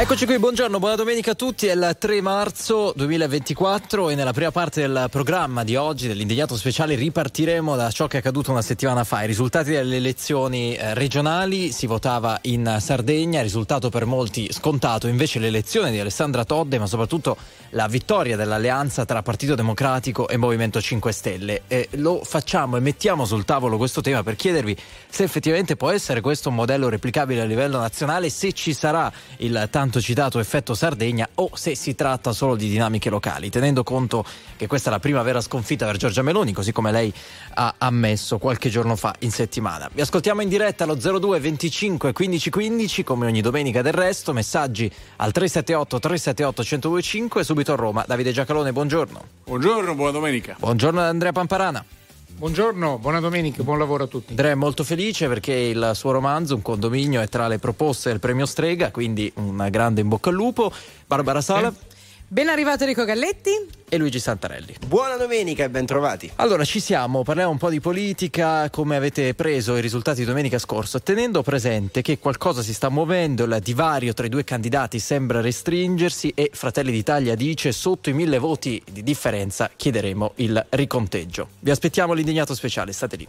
Eccoci qui, buongiorno, buona domenica a tutti. È il 3 marzo 2024 e nella prima parte del programma di oggi, dell'indignato speciale, ripartiremo da ciò che è accaduto una settimana fa. I risultati delle elezioni eh, regionali si votava in Sardegna, risultato per molti scontato. Invece l'elezione di Alessandra Todde, ma soprattutto la vittoria dell'alleanza tra Partito Democratico e Movimento 5 Stelle. E lo facciamo e mettiamo sul tavolo questo tema per chiedervi se effettivamente può essere questo un modello replicabile a livello nazionale, se ci sarà il tanto tanto citato effetto Sardegna o se si tratta solo di dinamiche locali, tenendo conto che questa è la prima vera sconfitta per Giorgia Meloni, così come lei ha ammesso qualche giorno fa in settimana. Vi ascoltiamo in diretta allo 02 25 15 15 come ogni domenica del resto, messaggi al 378 378 1025 subito a Roma. Davide Giacalone, buongiorno. Buongiorno, buona domenica. Buongiorno ad Andrea Pamparana. Buongiorno, buona domenica, buon lavoro a tutti. Andrea è molto felice perché il suo romanzo, Un condominio, è tra le proposte del premio Strega, quindi un grande in bocca al lupo. Barbara Sala. Sì. Ben arrivato Enrico Galletti e Luigi Santarelli. Buona domenica e bentrovati. Allora, ci siamo, parliamo un po' di politica, come avete preso i risultati di domenica scorsa, tenendo presente che qualcosa si sta muovendo, il divario tra i due candidati sembra restringersi e Fratelli d'Italia dice sotto i mille voti di differenza chiederemo il riconteggio. Vi aspettiamo l'indignato speciale, state lì.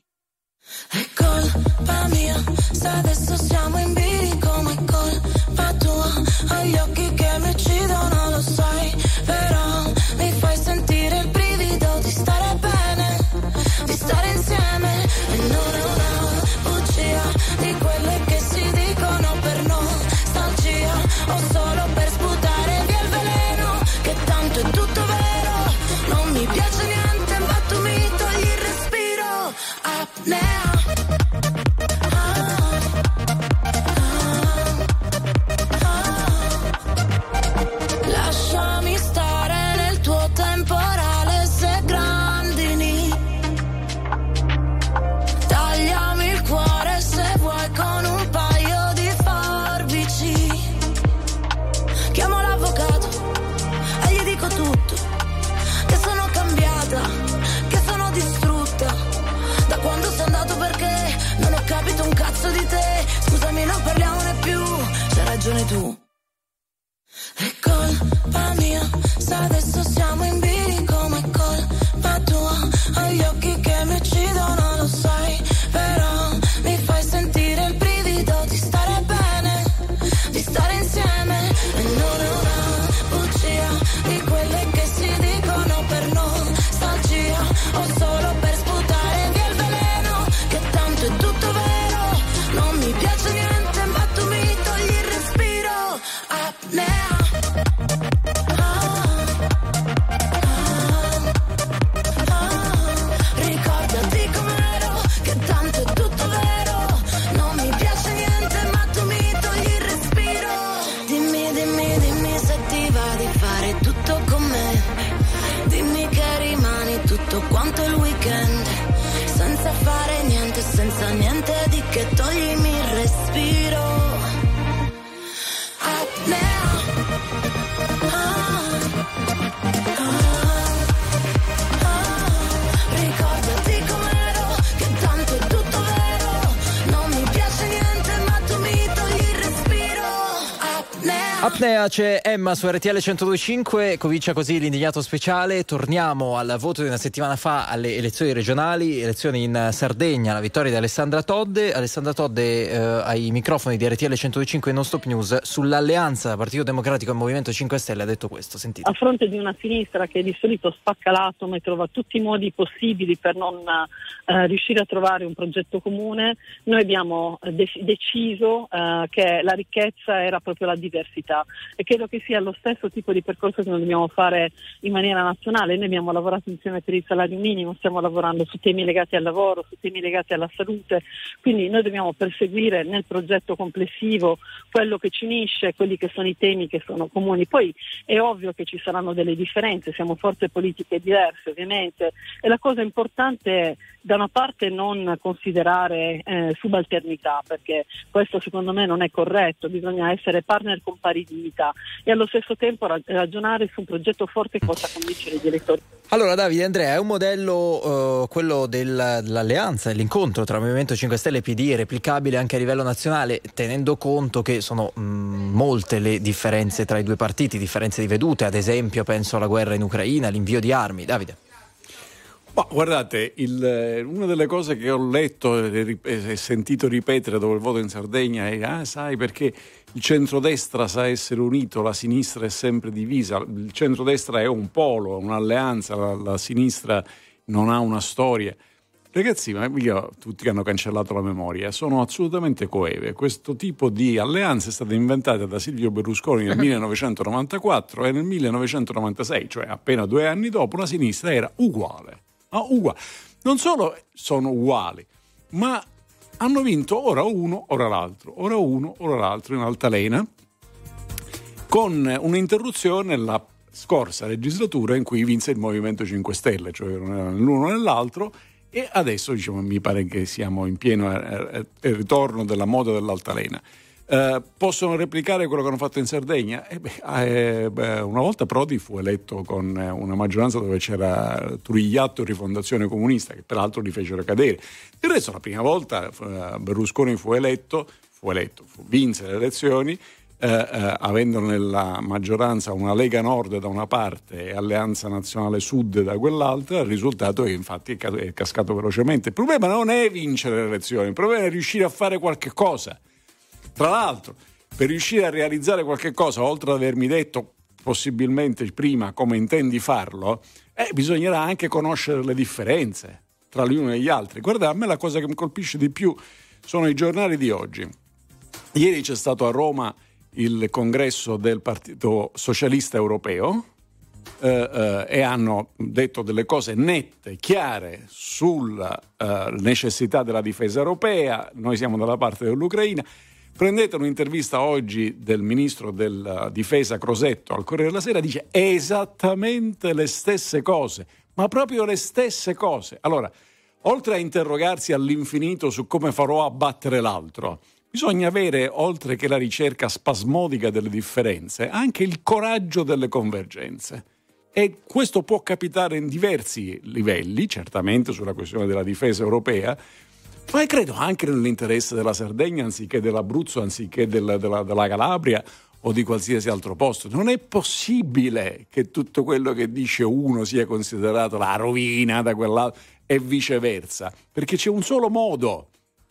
È colpa mia, se adesso siamo in bilico, ma è colpa tua. Hai occhi che mi uccidono, lo sai, però mi fai sentire il brivido di stare bene, di stare insieme. E non è una bugia di quelle che si dicono per nostalgia, o solo per sputare via ragione tu. Apnea. Emma su RTL 1025, comincia così l'indignato speciale, torniamo al voto di una settimana fa alle elezioni regionali, elezioni in Sardegna, la vittoria di Alessandra Todde, Alessandra Todde eh, ai microfoni di RTL 105 non stop news sull'alleanza Partito Democratico e Movimento 5 Stelle ha detto questo, sentite. a fronte di una sinistra che di solito spacca l'atomo e trova tutti i modi possibili per non eh, riuscire a trovare un progetto comune, noi abbiamo eh, de- deciso eh, che la ricchezza era proprio la diversità. E credo che sia lo stesso tipo di percorso che noi dobbiamo fare in maniera nazionale. Noi abbiamo lavorato insieme per il salario minimo, stiamo lavorando su temi legati al lavoro, su temi legati alla salute, quindi noi dobbiamo perseguire nel progetto complessivo quello che ci unisce, quelli che sono i temi che sono comuni. Poi è ovvio che ci saranno delle differenze, siamo forze politiche diverse ovviamente e la cosa importante è da una parte non considerare eh, subalternità perché questo secondo me non è corretto, bisogna essere partner con pari dignità e allo stesso tempo ragionare su un progetto forte che possa convincere gli elettori. Allora Davide Andrea, è un modello uh, quello del, dell'alleanza, dell'incontro tra Movimento 5 Stelle e PD replicabile anche a livello nazionale tenendo conto che sono mh, mm, molte le differenze tra i due partiti, differenze di vedute, ad esempio penso alla guerra in Ucraina, l'invio di armi. Davide. Ma guardate, il, una delle cose che ho letto e sentito ripetere dopo il voto in Sardegna è ah, sai perché il centrodestra sa essere unito, la sinistra è sempre divisa, il centrodestra è un polo, un'alleanza, la, la sinistra non ha una storia. Ragazzi, ma io, tutti che hanno cancellato la memoria, sono assolutamente coeve. Questo tipo di alleanza è stata inventata da Silvio Berlusconi nel 1994 e nel 1996, cioè appena due anni dopo, la sinistra era uguale ah, uguali. Non solo sono uguali, ma hanno vinto ora uno, ora l'altro, ora uno, ora l'altro in altalena, con un'interruzione la scorsa legislatura in cui vinse il Movimento 5 Stelle, cioè non era l'uno né l'altro, e adesso diciamo, mi pare che siamo in pieno eh, eh, ritorno della moda dell'altalena. Eh, possono replicare quello che hanno fatto in Sardegna? Eh beh, eh, beh, una volta Prodi fu eletto con eh, una maggioranza dove c'era Turigliatto e Rifondazione Comunista, che peraltro li fecero cadere. Del resto, la prima volta Berlusconi fu eletto, fu eletto, fu, vinse le elezioni. Eh, eh, avendo nella maggioranza una Lega Nord da una parte e Alleanza Nazionale Sud da quell'altra, il risultato è infatti è cascato velocemente. Il problema non è vincere le elezioni, il problema è riuscire a fare qualche cosa. Tra l'altro, per riuscire a realizzare qualche cosa, oltre ad avermi detto possibilmente prima come intendi farlo, eh, bisognerà anche conoscere le differenze tra gli uni e gli altri. Guarda, a me la cosa che mi colpisce di più sono i giornali di oggi. Ieri c'è stato a Roma il congresso del Partito Socialista Europeo eh, eh, e hanno detto delle cose nette, chiare sulla eh, necessità della difesa europea. Noi siamo dalla parte dell'Ucraina Prendete un'intervista oggi del ministro della difesa Crosetto al Corriere della Sera, dice esattamente le stesse cose, ma proprio le stesse cose. Allora, oltre a interrogarsi all'infinito su come farò a battere l'altro, bisogna avere, oltre che la ricerca spasmodica delle differenze, anche il coraggio delle convergenze. E questo può capitare in diversi livelli, certamente sulla questione della difesa europea, ma credo anche nell'interesse della Sardegna anziché dell'Abruzzo, anziché della, della, della Calabria o di qualsiasi altro posto. Non è possibile che tutto quello che dice uno sia considerato la rovina da quell'altro e viceversa, perché c'è un solo modo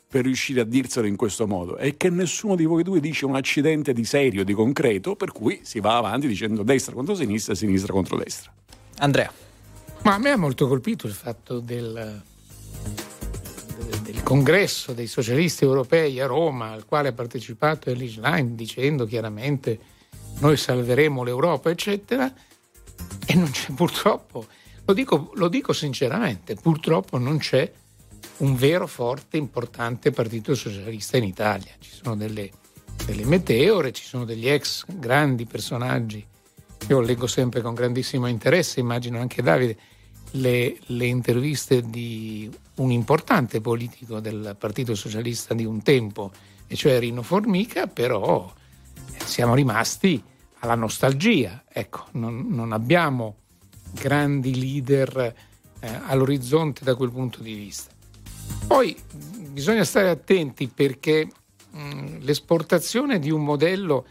per riuscire a dirselo in questo modo è che nessuno di voi due dice un accidente di serio, di concreto, per cui si va avanti dicendo destra contro sinistra e sinistra contro destra. Andrea. Ma a me ha molto colpito il fatto del del congresso dei socialisti europei a Roma, al quale ha partecipato Elie Schlein, dicendo chiaramente noi salveremo l'Europa, eccetera, e non c'è purtroppo, lo dico, lo dico sinceramente, purtroppo non c'è un vero, forte, importante partito socialista in Italia. Ci sono delle, delle meteore, ci sono degli ex grandi personaggi. Io leggo sempre con grandissimo interesse, immagino anche Davide, le, le interviste di un importante politico del Partito Socialista di un tempo, e cioè Rino Formica, però siamo rimasti alla nostalgia. Ecco, non, non abbiamo grandi leader eh, all'orizzonte da quel punto di vista. Poi bisogna stare attenti perché mh, l'esportazione di un modello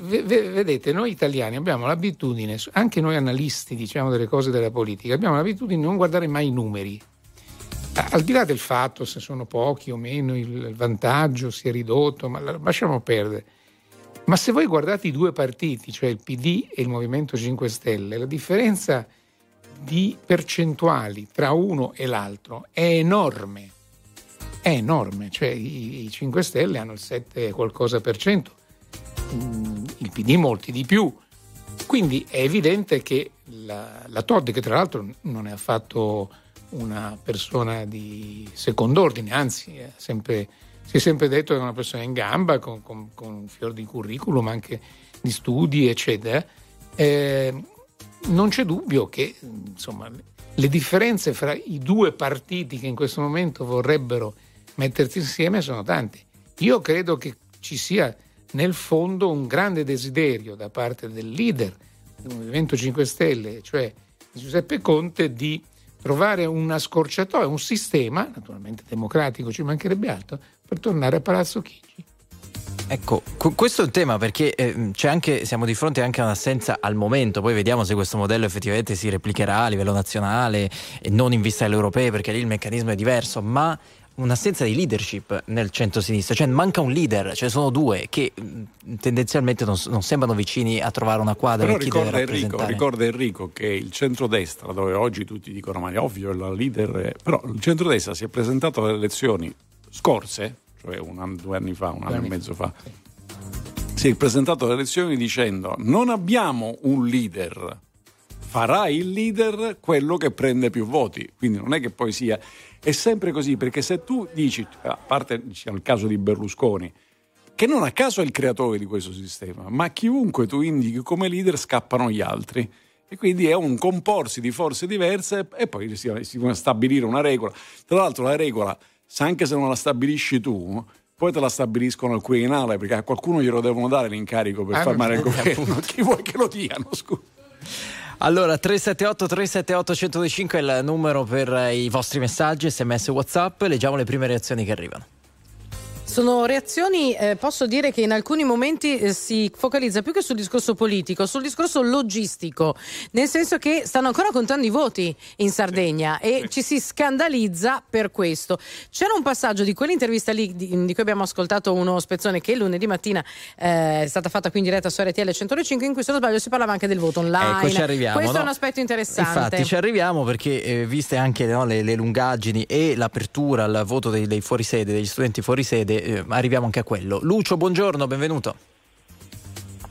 vedete, noi italiani abbiamo l'abitudine, anche noi analisti diciamo delle cose della politica, abbiamo l'abitudine di non guardare mai i numeri. Al di là del fatto se sono pochi o meno, il vantaggio si è ridotto, ma lasciamo perdere. Ma se voi guardate i due partiti, cioè il PD e il Movimento 5 Stelle, la differenza di percentuali tra uno e l'altro è enorme. È enorme, cioè i, i 5 Stelle hanno il 7 qualcosa per cento, Mm, il PD molti di più. Quindi è evidente che la, la Todd, che tra l'altro non è affatto una persona di secondo ordine, anzi è sempre, si è sempre detto che è una persona in gamba, con, con, con un fior di curriculum, anche di studi, eccetera. Eh, non c'è dubbio che insomma, le differenze fra i due partiti che in questo momento vorrebbero mettersi insieme sono tante. Io credo che ci sia nel fondo un grande desiderio da parte del leader del Movimento 5 Stelle, cioè Giuseppe Conte, di trovare una scorciatoia, un sistema, naturalmente democratico, ci mancherebbe altro, per tornare a Palazzo Chigi. Ecco, questo è un tema perché eh, anche, siamo di fronte anche a un'assenza al momento, poi vediamo se questo modello effettivamente si replicherà a livello nazionale e non in vista delle europee perché lì il meccanismo è diverso, ma un'assenza di leadership nel centro-sinistra, cioè manca un leader, ce ne sono due che mm, tendenzialmente non, non sembrano vicini a trovare una quadra. Però ricorda Enrico, ricorda Enrico, che il centro-destra, dove oggi tutti dicono ma è ovvio la leader, è... però il centro-destra si è presentato alle elezioni scorse, cioè anno, due anni fa, un anno e mezzo fa, si è presentato alle elezioni dicendo non abbiamo un leader, farà il leader quello che prende più voti, quindi non è che poi sia è sempre così, perché se tu dici, a parte diciamo, il caso di Berlusconi, che non a caso è il creatore di questo sistema, ma chiunque tu indichi come leader scappano gli altri. E quindi è un comporsi di forze diverse e poi si, si può stabilire una regola. Tra l'altro la regola, anche se non la stabilisci tu, poi te la stabiliscono al Quirinale perché a qualcuno glielo devono dare l'incarico per ah, fermare il governo. Chi vuoi che lo diano? Scusa. Allora, 378 378 125 è il numero per i vostri messaggi, sms WhatsApp. Leggiamo le prime reazioni che arrivano. Sono reazioni, eh, posso dire che in alcuni momenti eh, si focalizza più che sul discorso politico, sul discorso logistico, nel senso che stanno ancora contando i voti in Sardegna sì, e sì. ci si scandalizza per questo. C'era un passaggio di quell'intervista lì di, di cui abbiamo ascoltato uno spezzone che lunedì mattina eh, è stata fatta qui in diretta su RTL 105 in cui se non sbaglio si parlava anche del voto online. Ecco, ci arriviamo. Questo no? è un aspetto interessante. Infatti ci arriviamo perché eh, viste anche no, le, le, lungaggini e l'apertura al voto dei, dei fuorisede, degli studenti fuorisede, eh, arriviamo anche a quello. Lucio, buongiorno, benvenuto.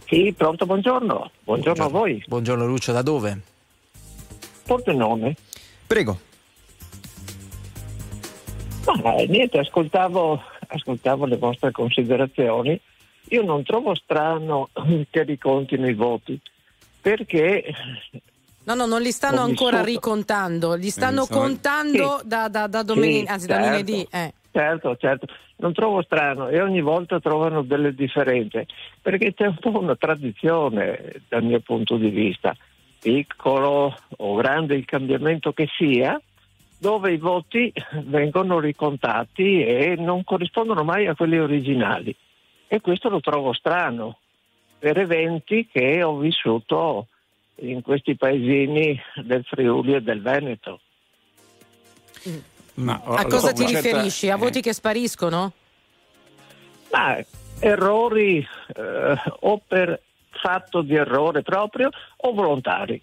Sì, pronto, buongiorno. Buongiorno, buongiorno. a voi. Buongiorno Lucio, da dove? Pordenone. Prego. Ma, eh, niente, ascoltavo, ascoltavo le vostre considerazioni. Io non trovo strano che ricontino i voti, perché No, no, non li stanno ancora ricontando, li stanno contando sì. da, da, da, domen- sì, anzi, certo. da lunedì. Eh. Certo, certo, non trovo strano e ogni volta trovano delle differenze, perché c'è un po' una tradizione dal mio punto di vista, piccolo o grande il cambiamento che sia, dove i voti vengono ricontati e non corrispondono mai a quelli originali. E questo lo trovo strano per eventi che ho vissuto in questi paesini del Friuli e del Veneto. Mm. Ma, a cosa so, ti riferisci? Certa... A voti che spariscono? Ma errori eh, o per fatto di errore proprio o volontari.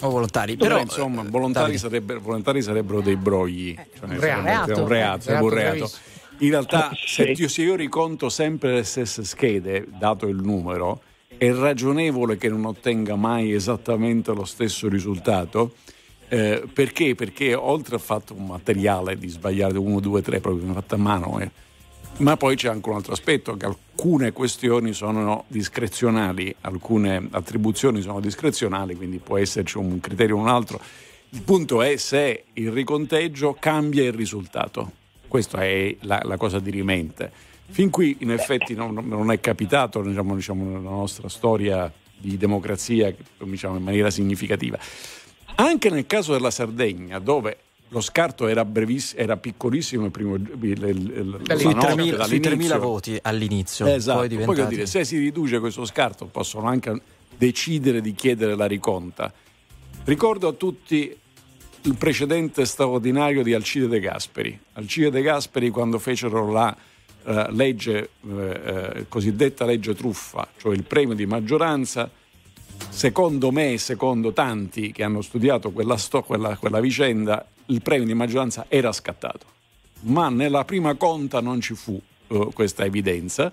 O volontari, però, però insomma, eh, volontari, sarebbero, volontari, sarebbero, dei brogli, eh, cioè, un, reato. un reato, reato, un reato. In realtà, se, io, se io riconto sempre le stesse schede, dato il numero, è ragionevole che non ottenga mai esattamente lo stesso risultato eh, perché? Perché oltre al fatto un materiale di sbagliare 1, 2, 3 proprio fatto a mano, eh, ma poi c'è anche un altro aspetto, che alcune questioni sono discrezionali, alcune attribuzioni sono discrezionali, quindi può esserci un criterio o un altro. Il punto è se il riconteggio cambia il risultato. Questa è la, la cosa di rimente. Fin qui in effetti non, non è capitato diciamo, diciamo, nella nostra storia di democrazia diciamo, in maniera significativa. Anche nel caso della Sardegna, dove lo scarto era, brevissimo, era piccolissimo il primo, il, il, il, sui 3.000 voti all'inizio. Esatto, poi, diventati... poi dire, se si riduce questo scarto possono anche decidere di chiedere la riconta. Ricordo a tutti il precedente straordinario di Alcide De Gasperi. Alcide De Gasperi quando fecero la uh, legge, uh, uh, cosiddetta legge truffa, cioè il premio di maggioranza, secondo me e secondo tanti che hanno studiato quella, sto, quella, quella vicenda, il premio di maggioranza era scattato. Ma nella prima conta non ci fu uh, questa evidenza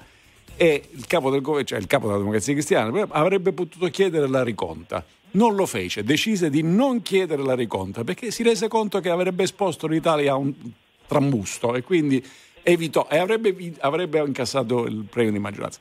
e il capo, del, cioè il capo della democrazia cristiana avrebbe potuto chiedere la riconta. Non lo fece, decise di non chiedere la riconta perché si rese conto che avrebbe esposto l'Italia a un trambusto e quindi evitò e avrebbe, avrebbe incassato il premio di maggioranza.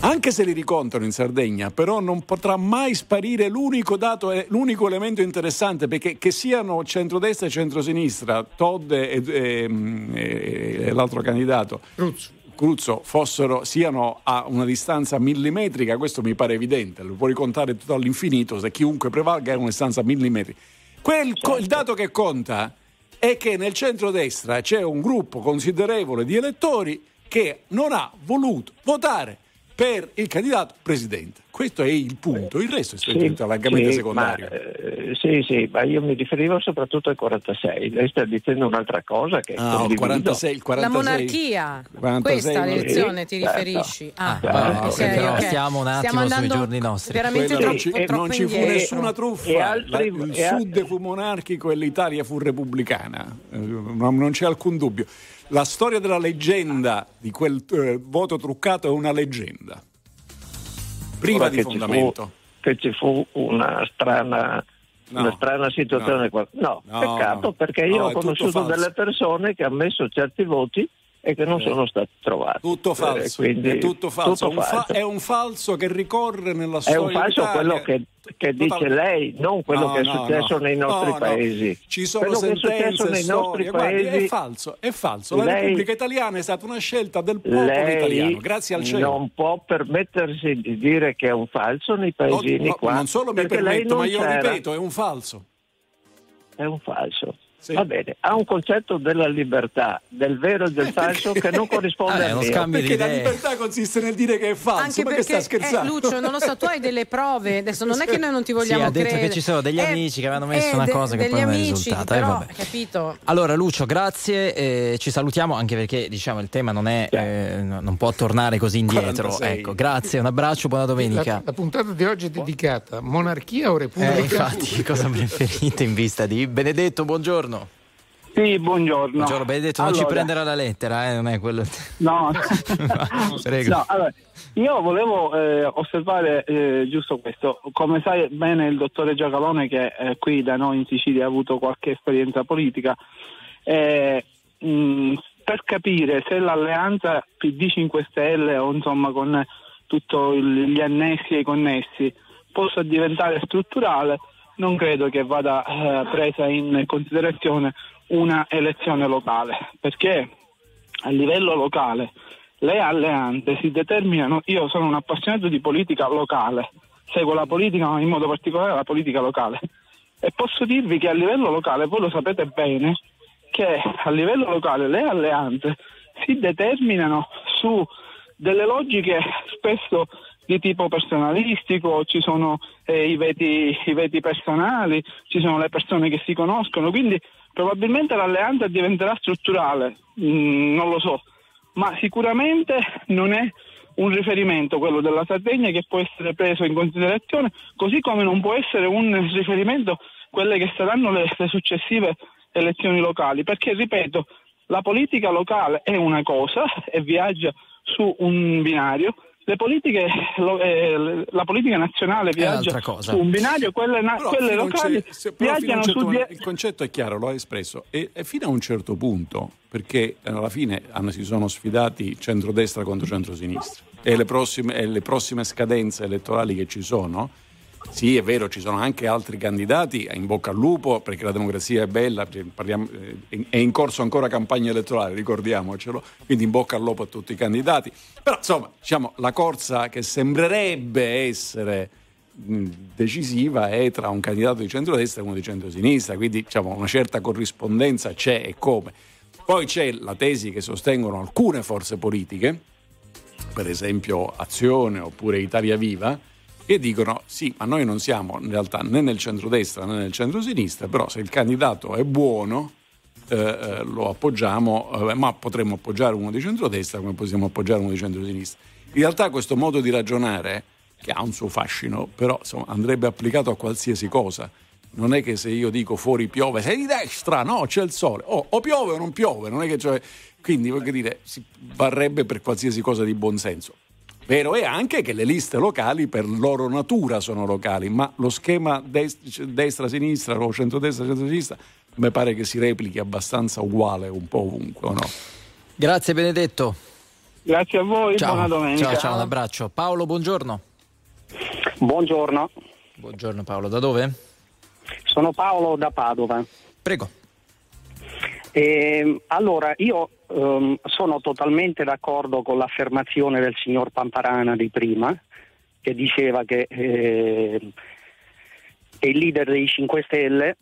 Anche se li ricontano in Sardegna, però non potrà mai sparire l'unico dato, l'unico elemento interessante, perché che siano centrodestra e centrosinistra, Todd e, e, e, e l'altro candidato, Cruzzo. Cruzzo fossero, siano a una distanza millimetrica, questo mi pare evidente, lo puoi ricontare tutto all'infinito, se chiunque prevalga è una distanza millimetrica. Quel, certo. Il dato che conta è che nel centrodestra c'è un gruppo considerevole di elettori che non ha voluto votare per il candidato presidente. Questo è il punto, il resto è sì, largamente sì, secondario. Ma, eh, sì, sì, ma io mi riferivo soprattutto al 46. Lei sta dicendo un'altra cosa che ah, il 46, il 46, La monarchia, 46, questa l'elezione ti certo. riferisci? Ah, ah no, okay, però okay. stiamo un attimo stiamo sui giorni nostri. Veramente troppo, non ci, troppo non ci fu nessuna truffa. Altri, La, il Sud fu monarchico e l'Italia fu repubblicana, eh, non c'è alcun dubbio. La storia della leggenda di quel eh, voto truccato è una leggenda priva di fondamento. Fu, che ci fu una strana, no, una strana situazione. No, no, no peccato perché io ho conosciuto delle persone che hanno messo certi voti e che non eh. sono stati trovati. Tutto falso, eh, è tutto falso. Tutto falso. è un falso che ricorre nella storia. È un falso quello che, che dice lei, non quello no, che è successo no, nei nostri no, paesi. Ci sono quello sentenze, che è successo nei nostri Guardi, paesi. è falso, è falso. La lei, Repubblica Italiana è stata una scelta del popolo italiano, grazie al cielo. Non può permettersi di dire che è un falso nei paesini qua. Non solo mi permetto, ma io c'era. ripeto, è un falso. È un falso. Sì. Va bene, ha un concetto della libertà, del vero e del falso che non corrisponde ah, a me. Perché la libertà consiste nel dire che è falso, Anche ma perché, che sta scherzando? Eh, Lucio, non lo so, tu hai delle prove, adesso non è che noi non ti vogliamo sì, ha detto credere. che ci sono degli eh, amici che avevano messo eh, una cosa de- che poi non è risultata. Eh, però, eh, capito. Allora Lucio, grazie, eh, ci salutiamo anche perché diciamo il tema non è, eh, non può tornare così indietro. Ecco, grazie, un abbraccio, buona domenica. La, la, puntata di oggi è dedicata monarchia o repubblica? Eh, infatti, cosa preferite in vista di Benedetto, buongiorno. Sì, buongiorno. Buongiorno Benedetto, non allora, ci prenderà la lettera, eh? non è quello. No, Prego. no allora, io volevo eh, osservare eh, giusto questo. Come sai bene il dottore Giacalone, che eh, qui da noi in Sicilia ha avuto qualche esperienza politica, eh, mh, per capire se l'alleanza PD 5 Stelle o insomma con tutti gli annessi e i connessi possa diventare strutturale, non credo che vada eh, presa in considerazione una elezione locale, perché a livello locale le alleanze si determinano, io sono un appassionato di politica locale, seguo la politica, ma in modo particolare la politica locale, e posso dirvi che a livello locale, voi lo sapete bene, che a livello locale le alleanze si determinano su delle logiche spesso di tipo personalistico, ci sono eh, i, veti, i veti personali, ci sono le persone che si conoscono, quindi Probabilmente l'alleanza diventerà strutturale, mm, non lo so, ma sicuramente non è un riferimento quello della Sardegna che può essere preso in considerazione, così come non può essere un riferimento quelle che saranno le, le successive elezioni locali, perché ripeto, la politica locale è una cosa e viaggia su un binario, politiche, lo, eh, la politica nazionale viaggia su un binario, quelle, na- quelle locali se, viaggiano certo, su... Die- il concetto è chiaro, lo hai espresso, e, e, fino a un certo punto, perché alla fine hanno, si sono sfidati centrodestra contro centrosinistra e le prossime, e le prossime scadenze elettorali che ci sono, sì, è vero, ci sono anche altri candidati, in bocca al lupo, perché la democrazia è bella, parliamo, eh, è in corso ancora campagna elettorale, ricordiamocelo, quindi in bocca al lupo a tutti i candidati. Però insomma, diciamo, la corsa che sembrerebbe essere decisiva è tra un candidato di centrodestra e uno di centrosinistra, quindi diciamo, una certa corrispondenza c'è e come. Poi c'è la tesi che sostengono alcune forze politiche, per esempio Azione oppure Italia Viva, che dicono sì, ma noi non siamo in realtà né nel centrodestra né nel centrosinistra, però se il candidato è buono eh, eh, lo appoggiamo, eh, ma potremmo appoggiare uno di centrodestra come possiamo appoggiare uno di centrosinistra. In realtà questo modo di ragionare, che ha un suo fascino, però insomma, andrebbe applicato a qualsiasi cosa. Non è che se io dico fuori piove, sei di destra, no, c'è il sole. Oh, o piove o non piove, non è che cioè, Quindi, voglio dire, si varrebbe per qualsiasi cosa di buonsenso. Vero è anche che le liste locali per loro natura sono locali, ma lo schema destra-sinistra o centrodestra-centrosinistra mi pare che si replichi abbastanza uguale un po' ovunque, o no? Grazie Benedetto. Grazie a voi, ciao. buona domenica. Ciao, ciao, un abbraccio. Paolo, buongiorno. Buongiorno. Buongiorno Paolo, da dove? Sono Paolo da Padova. Prego. Eh, allora, io um, sono totalmente d'accordo con l'affermazione del signor Pamparana di prima, che diceva che eh, il leader dei 5 Stelle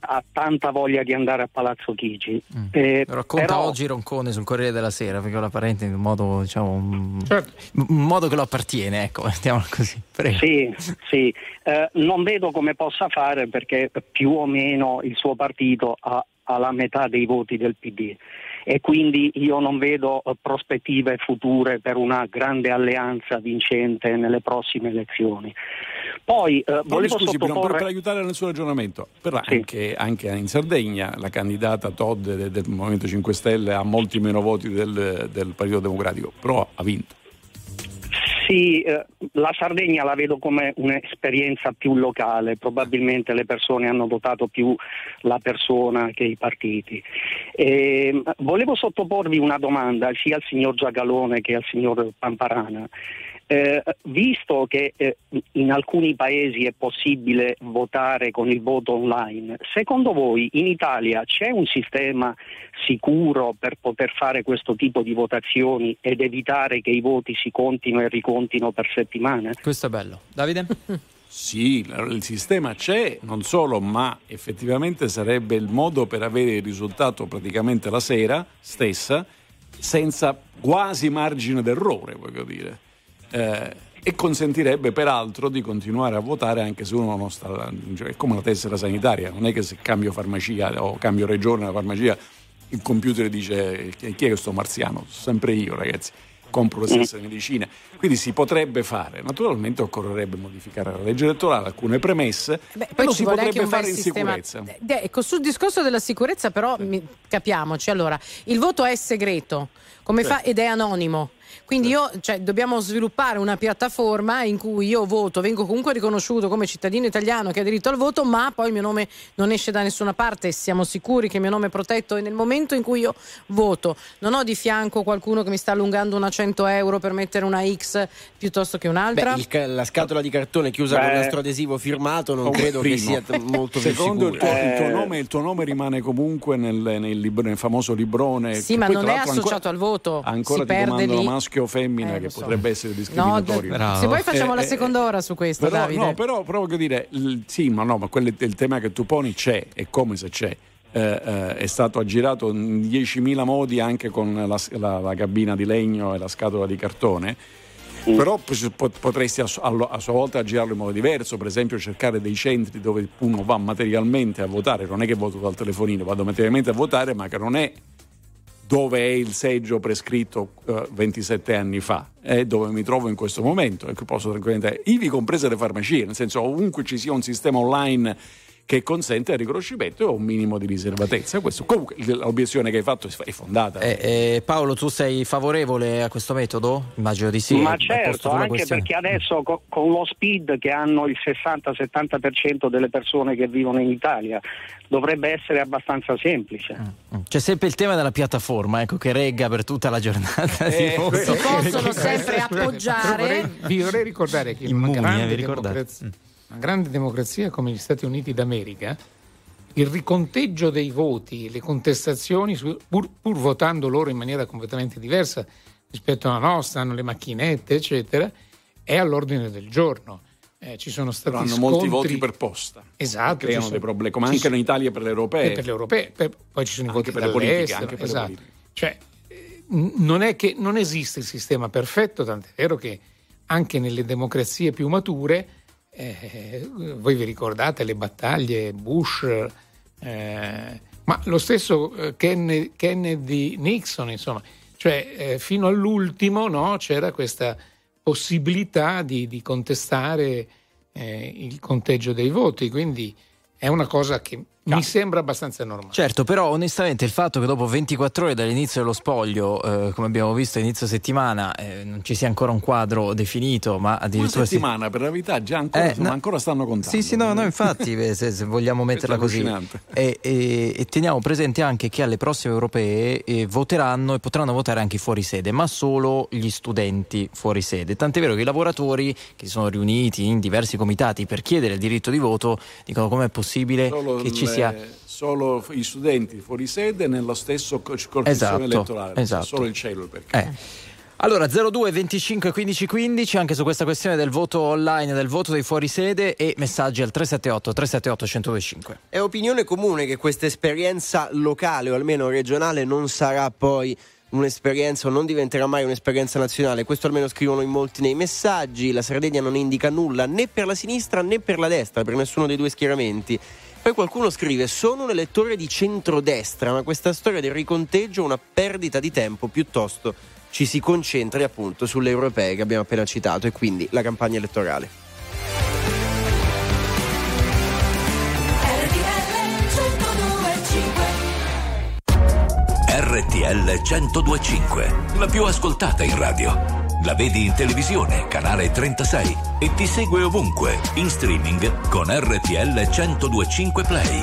ha tanta voglia di andare a Palazzo Chigi. Mm. Eh, racconta però... oggi Roncone sul Corriere della Sera, perché la parente in un modo, diciamo, un, certo. un modo che lo appartiene, ecco, mettiamolo così. Prego. Sì, sì. Eh, non vedo come possa fare perché più o meno il suo partito ha, ha la metà dei voti del PD e quindi io non vedo eh, prospettive future per una grande alleanza vincente nelle prossime elezioni. Poi eh, volevo scusi, sottoporre... per, per, aiutare nel suo ragionamento, però sì. anche, anche, in Sardegna la candidata Todd del, del, Movimento 5 Stelle ha molti meno voti del, del Partito Democratico, però ha vinto. Sì, eh, la Sardegna la vedo come un'esperienza più locale, probabilmente le persone hanno votato più la persona che i partiti. E, volevo sottoporvi una domanda sia al signor Giagalone che al signor Pamparana. Eh, visto che eh, in alcuni paesi è possibile votare con il voto online, secondo voi in Italia c'è un sistema sicuro per poter fare questo tipo di votazioni ed evitare che i voti si contino e ricontino per settimane? Questo è bello. Davide? Sì, il sistema c'è, non solo, ma effettivamente sarebbe il modo per avere il risultato praticamente la sera stessa, senza quasi margine d'errore, voglio dire eh, e consentirebbe peraltro di continuare a votare anche se uno non sta cioè, è come la tessera sanitaria non è che se cambio farmacia o cambio regione la farmacia il computer dice chi è questo marziano? Sempre io ragazzi compro le stesse medicine quindi si potrebbe fare. Naturalmente occorrerebbe modificare la legge elettorale alcune premesse Beh, poi si potrebbe fare in sistema... sicurezza. ecco sul discorso della sicurezza però mi, capiamoci. Allora il voto è segreto come sì. fa ed è anonimo quindi io, cioè, dobbiamo sviluppare una piattaforma in cui io voto, vengo comunque riconosciuto come cittadino italiano che ha diritto al voto, ma poi il mio nome non esce da nessuna parte e siamo sicuri che il mio nome è protetto e nel momento in cui io voto non ho di fianco qualcuno che mi sta allungando una 100 euro per mettere una X piuttosto che un'altra. Beh, il, la scatola di cartone chiusa Beh, con il nastro adesivo firmato non credo primo. che sia molto Secondo il tuo, il, tuo nome, il tuo, nome, rimane comunque nel, nel, libro, nel famoso librone. Sì, ma non è associato ancora, al voto. Ancora si ti perde domando lì. Maschio o femmina eh, che so. potrebbe essere discriminatorio. No, se poi facciamo eh, la seconda ora su questo, però, Davide. No, però, voglio dire, il, sì, ma no, ma quello, il tema che tu poni c'è, è come se c'è. Eh, eh, è stato aggirato in 10.000 modi anche con la, la, la, cabina di legno e la scatola di cartone. Mm. Però potresti a, a, sua volta aggirarlo in modo diverso, per esempio cercare dei centri dove uno va materialmente a votare, non è che voto dal telefonino, vado materialmente a votare, ma che non è dove è il seggio prescritto uh, 27 anni fa, è dove mi trovo in questo momento e che posso tranquillamente, ivi comprese le farmacie, nel senso ovunque ci sia un sistema online che consente il riconoscimento e un minimo di riservatezza. Questo, comunque l'obiezione che hai fatto è fondata. Eh, eh, Paolo, tu sei favorevole a questo metodo? Immagino di sì. Ma certo, anche questione. perché adesso co- con lo speed che hanno il 60-70% delle persone che vivono in Italia dovrebbe essere abbastanza semplice. Mm, mm. C'è sempre il tema della piattaforma, ecco, che regga per tutta la giornata. Eh, si possono sempre appoggiare. Vorrei, vi vorrei ricordare che in una grande democrazia una grande democrazia come gli Stati Uniti d'America, il riconteggio dei voti, le contestazioni, pur, pur, votando loro in maniera completamente diversa rispetto alla nostra, hanno le macchinette, eccetera, è all'ordine del giorno. Eh, ci sono stati Però hanno scontri... molti voti per posta. Esatto. Creano sono... dei problemi, come anche sono... in Italia per le europee. per le europee, per... poi ci sono anche i voti per le politiche. Anche per esatto. Cioè, non è che non esiste il sistema perfetto, tant'è vero che anche nelle democrazie più mature eh, voi vi ricordate le battaglie Bush, eh, ma lo stesso eh, Kennedy, Nixon, insomma, cioè eh, fino all'ultimo no, c'era questa possibilità di, di contestare eh, il conteggio dei voti, quindi è una cosa che mi sembra abbastanza normale. Certo, però onestamente il fatto che dopo 24 ore dall'inizio dello spoglio, eh, come abbiamo visto inizio settimana, eh, non ci sia ancora un quadro definito, ma addirittura... Una settimana, si... per la verità, già ancora, eh, insomma, no, ancora stanno contando. Sì, sì, no, no infatti, se, se, vogliamo metterla così. E, e, e, teniamo presente anche che alle prossime europee eh, voteranno e potranno votare anche fuori sede, ma solo gli studenti fuori sede. Tant'è vero che i lavoratori che si sono riuniti in diversi comitati per chiedere il diritto di voto dicono com'è possibile solo che ci sia sia... Solo i studenti fuori sede nello stesso corso esatto, elettorale, esatto. solo il cielo perché. Eh. Allora 02 25 15 15 anche su questa questione del voto online, del voto dei fuorisede e messaggi al 378 378 1025. È opinione comune che questa esperienza locale o almeno regionale non sarà poi un'esperienza o non diventerà mai un'esperienza nazionale. Questo almeno scrivono in molti nei messaggi. La Sardegna non indica nulla né per la sinistra né per la destra, per nessuno dei due schieramenti. Poi qualcuno scrive: Sono un elettore di centrodestra, ma questa storia del riconteggio è una perdita di tempo, piuttosto ci si concentri appunto sulle europee che abbiamo appena citato e quindi la campagna elettorale. RTL 1025, la più ascoltata in radio. La vedi in televisione, canale 36 e ti segue ovunque, in streaming con RTL 1025 Play.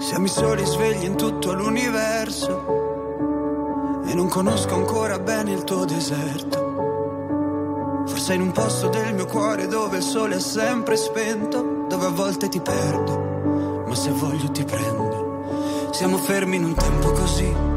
Siamo i soli svegli in tutto l'universo e non conosco ancora bene il tuo deserto. Forse in un posto del mio cuore dove il sole è sempre spento, dove a volte ti perdo, ma se voglio ti prendo. Siamo fermi in un tempo così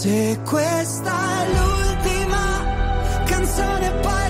Se questa è l'ultima canzone poi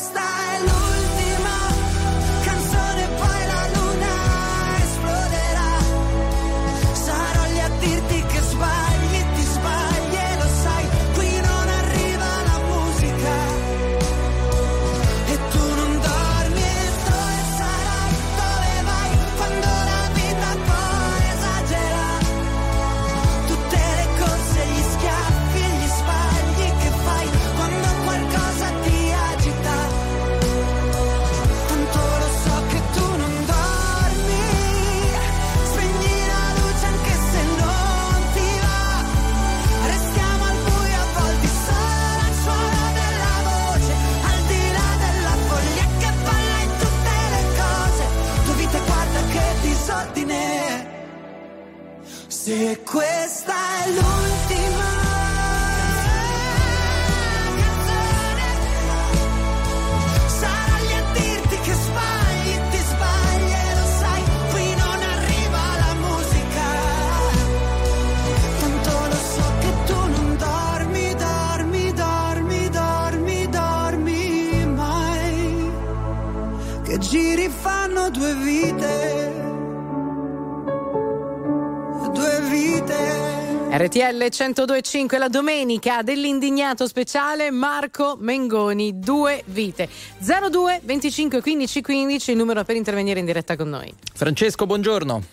RTL 1025 la domenica dell'indignato speciale Marco Mengoni, due vite. 02 25 15 15 il numero per intervenire in diretta con noi. Francesco, buongiorno.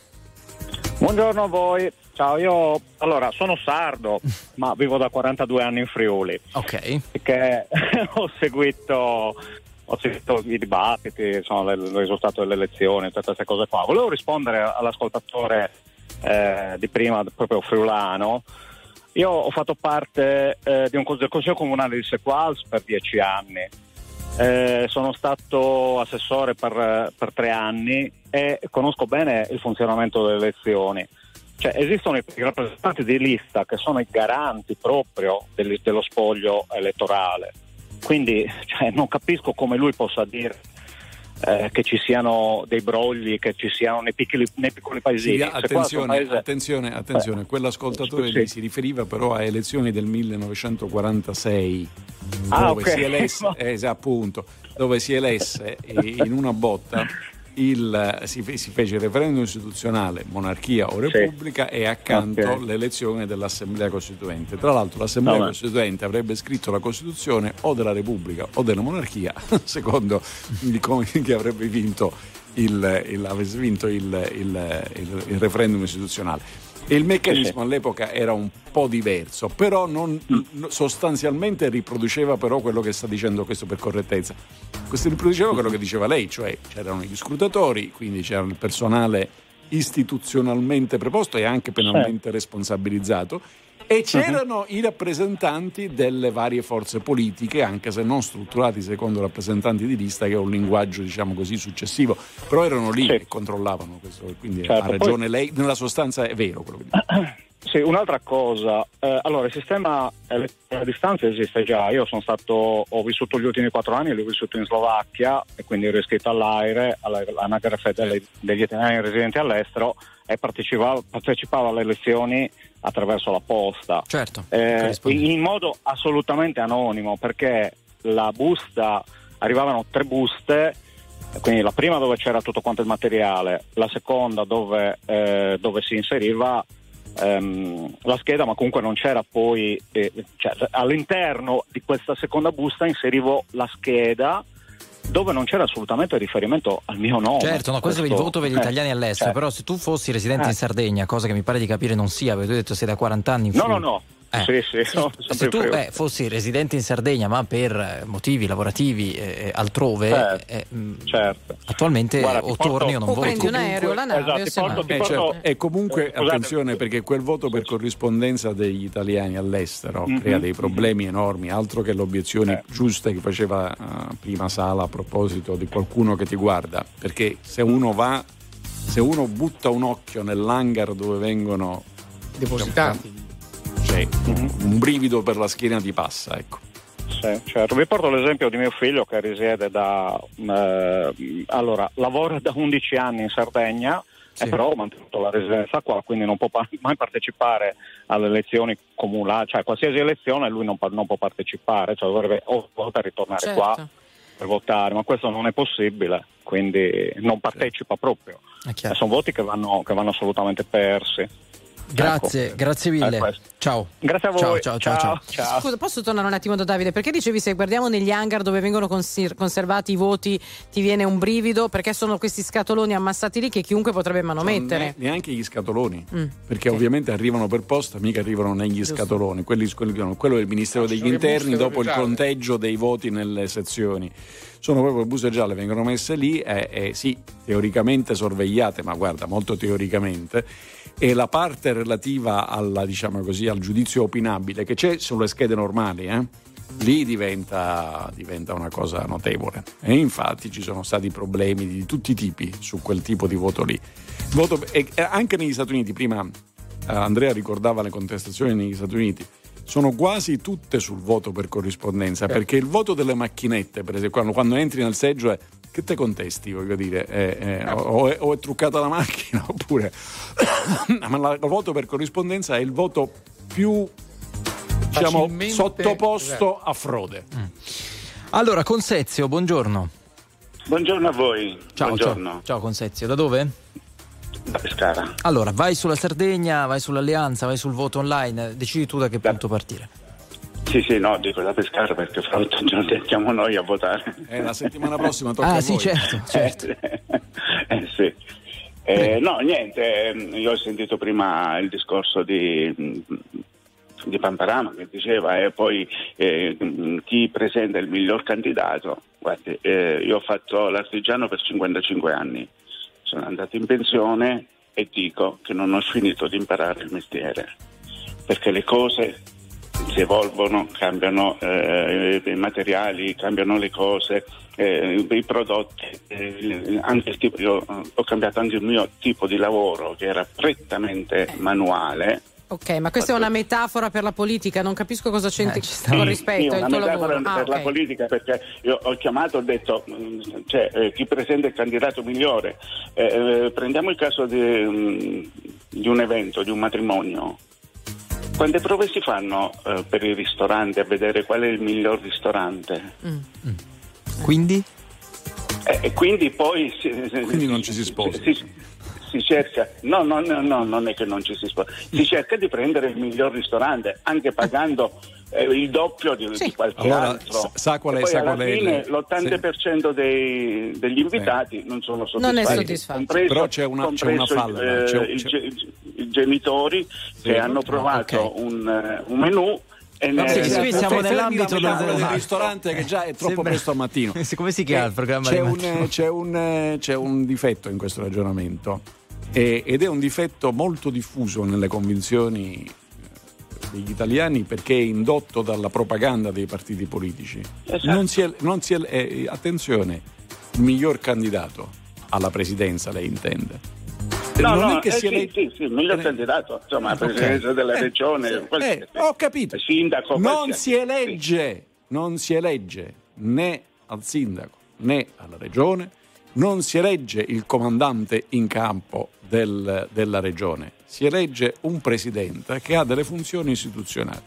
Buongiorno a voi. Ciao, io allora sono sardo, ma vivo da 42 anni in Friuli. Ok. Perché ho seguito ho seguito i dibattiti, insomma, il risultato delle elezioni, tutte queste cose qua. Volevo rispondere all'ascoltatore eh, di prima, proprio friulano. Io ho fatto parte eh, un, del Consiglio Comunale di Sequals per dieci anni. Eh, sono stato assessore per, per, tre anni e conosco bene il funzionamento delle elezioni. Cioè, esistono i rappresentanti di lista che sono i garanti proprio del, dello spoglio elettorale. Quindi cioè, non capisco come lui possa dire eh, che ci siano dei brogli, che ci siano nei piccoli, nei piccoli paesini. Sì, attenzione, paese... attenzione, attenzione, eh. quell'ascoltatore sì. lì si riferiva però a elezioni del 1946 ah, dove, okay. si elesse, eh, appunto, dove si elesse in una botta il, si, si, fece il referendum istituzionale, monarchia o repubblica, sì. e accanto okay. l'elezione dell'Assemblea Costituente. Tra l'altro l'Assemblea no, Costituente avrebbe scritto la Costituzione o della Repubblica o della monarchia, secondo chi avrebbe vinto il, il, vinto il, il referendum istituzionale. Il meccanismo all'epoca era un po' diverso, però non, sostanzialmente riproduceva però quello che sta dicendo questo per correttezza. Questo riproduceva quello che diceva lei, cioè c'erano gli scrutatori, quindi c'era il personale istituzionalmente preposto e anche penalmente responsabilizzato e c'erano i rappresentanti delle varie forze politiche, anche se non strutturati secondo rappresentanti di lista, che è un linguaggio, diciamo così, successivo, però erano lì sì. che controllavano questo, quindi certo, ha ragione poi... lei, nella sostanza è vero quello che dice. Sì, un'altra cosa, eh, allora il sistema elettorale a distanza esiste già, io sono stato, ho vissuto gli ultimi quattro anni, l'ho vissuto in Slovacchia e quindi ero iscritto all'AIRE, all'anagrafe degli italiani residenti all'estero e partecipavo, partecipavo alle elezioni attraverso la posta. Certo. Eh, in modo assolutamente anonimo perché la busta, arrivavano tre buste quindi la prima dove c'era tutto quanto il materiale, la seconda dove, eh, dove si inseriva ehm, la scheda, ma comunque non c'era poi, eh, cioè, all'interno di questa seconda busta inserivo la scheda dove non c'era assolutamente riferimento al mio nome. Certo, no, questo, questo è il voto per gli eh, italiani all'estero, certo. però se tu fossi residente eh. in Sardegna, cosa che mi pare di capire non sia, perché tu hai detto sei da 40 anni in No, no, no, eh. Sì, sì, no, se tu eh, fossi residente in Sardegna ma per motivi lavorativi eh, altrove certo, eh, mm, certo. attualmente Guarda, o porto, torni o non o prendi un aereo la nave esatto, porto, certo. e comunque attenzione perché quel voto per corrispondenza degli italiani all'estero mm-hmm. crea dei problemi enormi altro che le obiezioni eh. giuste che faceva uh, prima Sala a proposito di qualcuno che ti guarda perché se uno va se uno butta un occhio nell'hangar dove vengono depositati cioè, un brivido per la schiena ti passa, ecco. Sì, certo. Vi porto l'esempio di mio figlio che risiede da eh, allora, lavora da 11 anni in Sardegna sì. e però ha mantenuto la residenza qua, quindi non può mai partecipare alle elezioni comunali, cioè qualsiasi elezione lui non, non può partecipare, cioè dovrebbe o volta ritornare certo. qua per votare, ma questo non è possibile, quindi non partecipa proprio. Sono voti che vanno, che vanno assolutamente persi. Grazie, ecco. grazie mille. Ciao. Grazie a voi. Ciao, ciao, ciao, ciao, Scusa, posso tornare un attimo da Davide? Perché dicevi se guardiamo negli hangar dove vengono conservati i voti ti viene un brivido? Perché sono questi scatoloni ammassati lì che chiunque potrebbe manomettere. Ne, neanche gli scatoloni, mm. perché okay. ovviamente arrivano per posta, mica arrivano negli Giusto. scatoloni. Quelli, quelli, quello del Ministero degli Interni dopo il conteggio dei voti nelle sezioni sono proprio buste gialle, vengono messe lì e, e sì, teoricamente sorvegliate, ma guarda, molto teoricamente e la parte relativa alla, diciamo così, al giudizio opinabile che c'è sulle schede normali, eh? lì diventa, diventa, una cosa notevole. E infatti ci sono stati problemi di tutti i tipi su quel tipo di voto lì. Voto, anche negli Stati Uniti, prima eh, Andrea ricordava le contestazioni negli Stati Uniti, sono quasi tutte sul voto per corrispondenza, eh. perché il voto delle macchinette, per esempio, quando, quando entri nel seggio è che te contesti, voglio dire, eh, eh, o, è, o, è, truccata la macchina oppure... Ma la, il voto per corrispondenza è il voto più diciamo, sottoposto a frode. Mm. Allora, Consezio, buongiorno. Buongiorno a voi. Ciao, Buongiorno. ciao, ciao Consezio, da dove? Da Pescara. Allora, vai sulla Sardegna, vai sull'Alleanza, vai sul voto online, decidi tu da che punto partire. Sì, sì, no, dico da Pescara perché fra otto giorni andiamo noi a votare. Eh, la settimana prossima tocca Ah, a sì, voi. certo, certo. Eh, sì. Eh, no, niente, ehm, io ho sentito prima il discorso di, di Pamparano che diceva e poi eh, chi presenta il miglior candidato. Guardi, eh, io ho fatto l'artigiano per 55 anni, sono andato in pensione e dico che non ho finito di imparare il mestiere, perché le cose si evolvono, cambiano eh, i materiali, cambiano le cose, eh, i prodotti, eh, anche il tipo, io eh, ho cambiato anche il mio tipo di lavoro che era prettamente manuale. Ok, ma questa è una metafora per la politica, non capisco cosa c'entri Sì, con rispetto sì, al una tuo metafora lavoro. Ah, per la ok. politica perché io ho chiamato ho detto mh, cioè, eh, chi presenta il candidato migliore Eh, eh, prendiamo il caso di, mh, di un evento di un matrimonio quante prove si fanno eh, per i ristoranti a vedere qual è il miglior ristorante? Quindi? Eh, e quindi poi si, Quindi non ci si sposa. si, si cerca no, no, no, no, non è che non ci si sposa si cerca di prendere il miglior ristorante anche pagando eh, il doppio di, di qualche Allora, altro. sa- sa qual è- E poi sa alla qual è il- fine l'80% dei- degli invitati non sono soddisfatti Non è soddisfatto. compreso, Però c'è una- c'è una falla, eh, c'è- il c'è- ge- i genitori che hanno provato un, eh, un menù e No, ne- sì, sì, siamo nell'ambito del- del ristorante che già è troppo Sembra- presto al mattino. Come si chiama il programma C'è di un, c'è, un, c'è un difetto in questo ragionamento e- ed è un difetto molto diffuso nelle convinzioni eh, degli italiani perché è indotto dalla propaganda dei partiti politici. Esatto. Non si è- non si è- eh, attenzione, il miglior candidato alla presidenza lei intende. No, non no, è che eh, si sì, elegge- sì, sì, miglior candidato, insomma, Ok. presidenza della Eh, regione, eh, ho capito. sindaco, Non si elegge, non si elegge né al sindaco né alla regione, non si elegge il comandante in campo del- della regione, si elegge un presidente che ha delle funzioni istituzionali.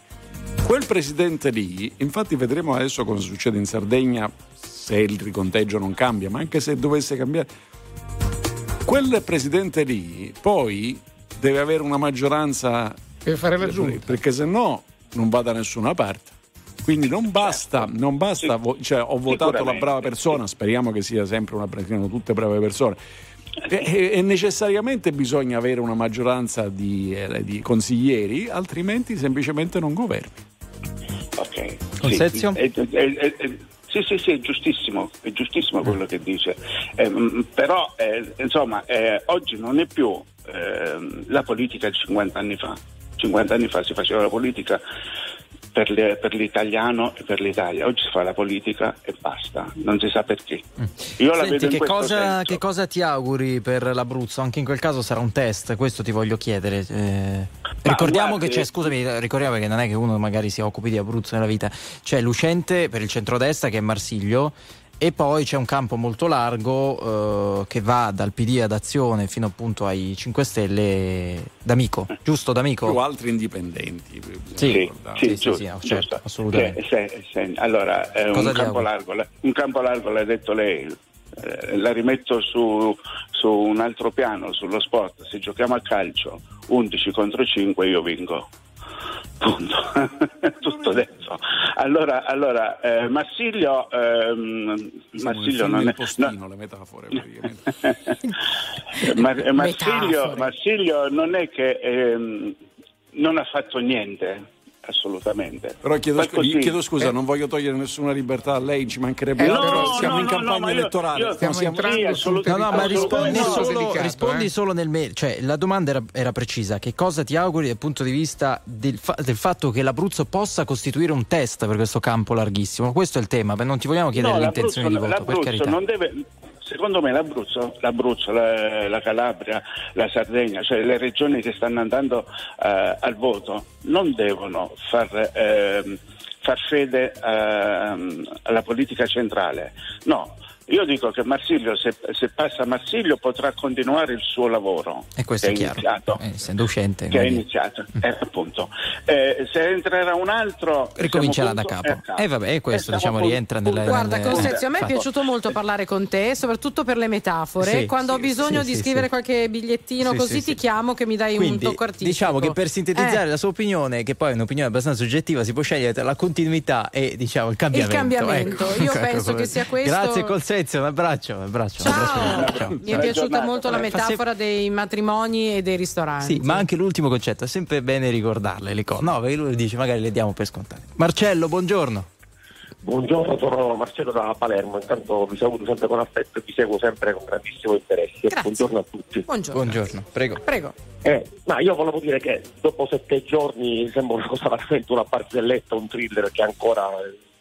Quel presidente lì, infatti vedremo adesso cosa succede in Sardegna se il riconteggio non cambia, ma anche se dovesse cambiare, quel presidente lì poi deve avere una maggioranza Deve fare la giunta. perché se no non va da nessuna parte. Quindi non basta, non basta vo- cioè, ho votato la brava persona, speriamo che sia sempre una siano tutte brave persone. E, e- e necessariamente bisogna avere una maggioranza di, eh, di consiglieri, altrimenti semplicemente non governi. Ok. Consezio? Sì, sì, sì, sì, è giustissimo, è giustissimo quello che dice. Eh, mm, però, eh, insomma, eh, oggi non è più ehm, la politica di 50 anni fa. 50 anni fa si faceva la politica per, le- per l'italiano e per l'Italia. Oggi si fa la politica e basta, non si sa perché. Io la Senti, che cosa, che cosa ti auguri per l'Abruzzo? Anche in quel caso sarà un test, questo ti voglio chiedere. Eh, ricordiamo guardi- che c'è, scusami, ricordiamo che non è che uno magari si occupi di Abruzzo nella vita, c'è l'uscente per il centrodestra che è Marsiglio e poi c'è un campo molto largo eh, che va dal PD ad Azione fino appunto ai 5 Stelle D'Amico, giusto D'Amico? Più altri indipendenti. bisogna Sì, sì, sì, giusto, sì, certo, giusto. assolutamente. Sì, sì, sì. Allora, eh, un, campo largo, la- un campo largo l'ha detto lei, eh, la rimetto su, su un altro piano, sullo sport. Se giochiamo a calcio 11 contro 5 io vinco. Punto. Tutto detto. Allora, allora eh, Marsilio, ehm, Marsilio non è... postino, le metafore. Mar- eh, Marsilio, Metafore. Marsilio non è che ehm, non ha fatto niente, assolutamente. Però chiedo, gli chiedo scusa, non voglio togliere nessuna libertà a lei, ci mancherebbe Eh, altro. no, siamo no, in no, campagna no, ma io- elettorale. io- Stiamo siamo- entrando Sì. No, no, ma rispondi solo, delicato, rispondi eh. solo nel mail. Cioè, la domanda era, era precisa: che cosa ti auguri dal punto di vista del, fa- del fatto che l'Abruzzo possa costituire un test per questo campo larghissimo? Questo è il tema, non ti vogliamo chiedere No, l'intenzione di voto, per carità. non deve, secondo me l'Abruzzo, l'Abruzzo la, la Calabria, la Sardegna, cioè le regioni che stanno andando eh, al voto, non devono far, ehm, far fede ehm, alla politica centrale. No, Io dico che Marsiglio, se, se, passa Marsiglio, potrà continuare il suo lavoro. E questo è chiaro, iniziato, eh, essendo uscente. Che quindi... è iniziato, mm. eh, appunto. Eh, se entrerà un altro... Ricomincerà da capo. E eh, vabbè, questo diciamo rientra nella... Guarda, nelle... Constenzio, a me è piaciuto molto parlare con te, soprattutto per le metafore. Sì, Quando sì, ho bisogno sì, di scrivere qualche bigliettino così ti chiamo che mi dai quindi, un tocco artistico. Diciamo che per sintetizzare eh. la sua opinione, che poi è un'opinione abbastanza soggettiva, si può scegliere tra la continuità e diciamo il cambiamento. Il cambiamento. Ecco. Io penso che sia questo. Grazie Colsezio, un abbraccio un abbraccio. Ciao. Ciao. Mi è piaciuta molto la metafora dei matrimoni e dei ristoranti. Sì, ma anche l'ultimo concetto, è sempre bene ricordarle le cose. No, perché lui dice magari le diamo per scontate. Marcello, buongiorno. Buongiorno, sono Marcello da Palermo, intanto vi saluto sempre con affetto e vi seguo sempre con grandissimo interesse. Grazie. Buongiorno a tutti. Buongiorno, Buongiorno. prego. prego. Eh, ma io volevo dire che dopo sette giorni sembra una cosa veramente una barzelletta, un thriller che ancora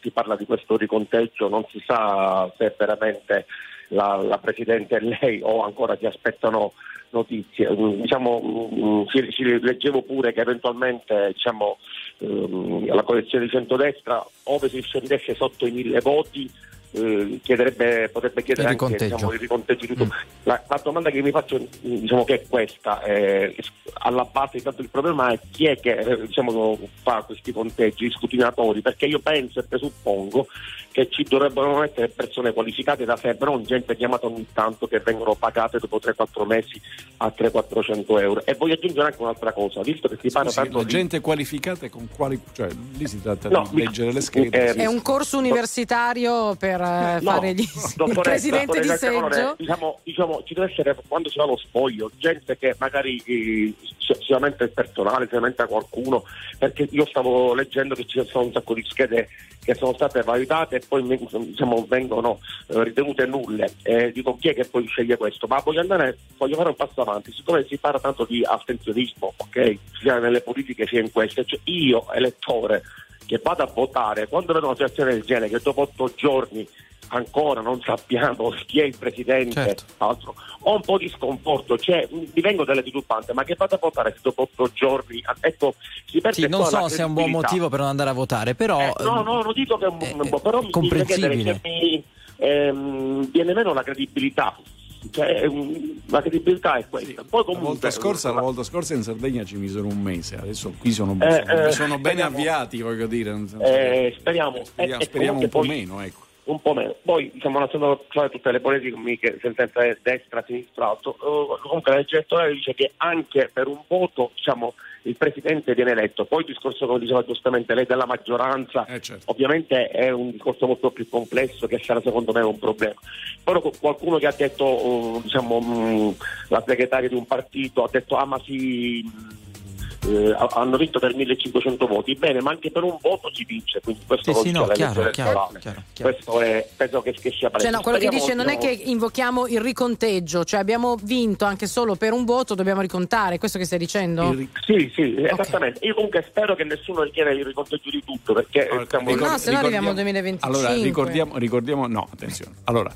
si parla di questo riconteggio, non si sa se veramente la, la Presidente e lei o ancora si aspettano notizie. Mm, diciamo, mm, ci, ci leggevo pure che eventualmente diciamo, ehm, la coalizione di centrodestra, ove si scendesse sotto i mille voti, eh, potrebbe chiedere il anche diciamo, il riconteggio di tutto. Mm. La, la, domanda che mi faccio diciamo, che è questa, eh, alla base di tanto il problema è chi è che eh, diciamo, fa questi conteggi, gli scrutinatori, perché io penso e presuppongo che ci dovrebbero essere persone qualificate da sempre, non gente chiamata ogni tanto che vengono pagate dopo 3-4 mesi a 300-400 euro. E voglio aggiungere anche un'altra cosa, visto che si parla tanto di... gente qualificata con quali... cioè lì si tratta no, di leggere le schede. Eh, è un corso universitario per eh, no, fare gli... No, il presidente di seggio? Diciamo, diciamo, ci deve essere, quando si va allo spoglio, gente che magari eh, sicuramente il personale, sicuramente qualcuno, perché io stavo leggendo che ci sono un sacco di schede che sono state valutate e poi diciamo, vengono eh, ritenute nulle. Eh, dico chi è che poi sceglie questo? Ma voglio, andare, voglio fare un passo avanti, siccome si parla tanto di astensionismo, ok? Sia nelle politiche sia in queste, cioè io elettore che vado a votare, quando vedo una situazione del genere, che dopo otto giorni ancora non sappiamo chi è il presidente, certo. altro. ho un po' di sconforto, cioè, mi vengo delle titubanze, ma che vado a votare dopo otto giorni? Ecco, si sì, non so se è un buon motivo per non andare a votare, però... Eh, no, no, non dico che è un buon motivo, però mi comprensibile. mi ehm, viene meno la credibilità cioè, la credibilità è questa. Poi comunque, la, volta scorsa, la volta scorsa in Sardegna ci misero un mese, adesso qui sono, eh, sono, eh, sono ben avviati, voglio dire. Eh, speriamo, speriamo, speriamo un po' poi, meno. Ecco un po' meno. Poi diciamo lasciando fare tutte le polemiche senza destra, sinistra, alto, uh, comunque la legge elettorale dice che anche per un voto diciamo, il Presidente viene eletto. Poi il discorso, come diceva giustamente lei, della maggioranza, eh certo. ovviamente è un discorso molto più complesso che sarà secondo me un problema. Però qualcuno che ha detto, uh, diciamo, mh, mm, la segretaria di un partito ha detto ah ma si... Eh, hanno vinto per 1500 voti, bene, ma anche per un voto si vince, quindi questo sì, sì, no, chiaro, chiaro, chiaro, Questo è, penso che, che sia cioè, no, quello Speriamo che dice non è che invochiamo il riconteggio, cioè abbiamo vinto anche solo per un voto, dobbiamo ricontare, questo che stai dicendo? Il, sì, sì, okay. esattamente. Io comunque spero che nessuno richieda il riconteggio di tutto, perché allora, stiamo... no, se no arriviamo al 2025. Allora, ricordiamo, ricordiamo, no, attenzione. Allora,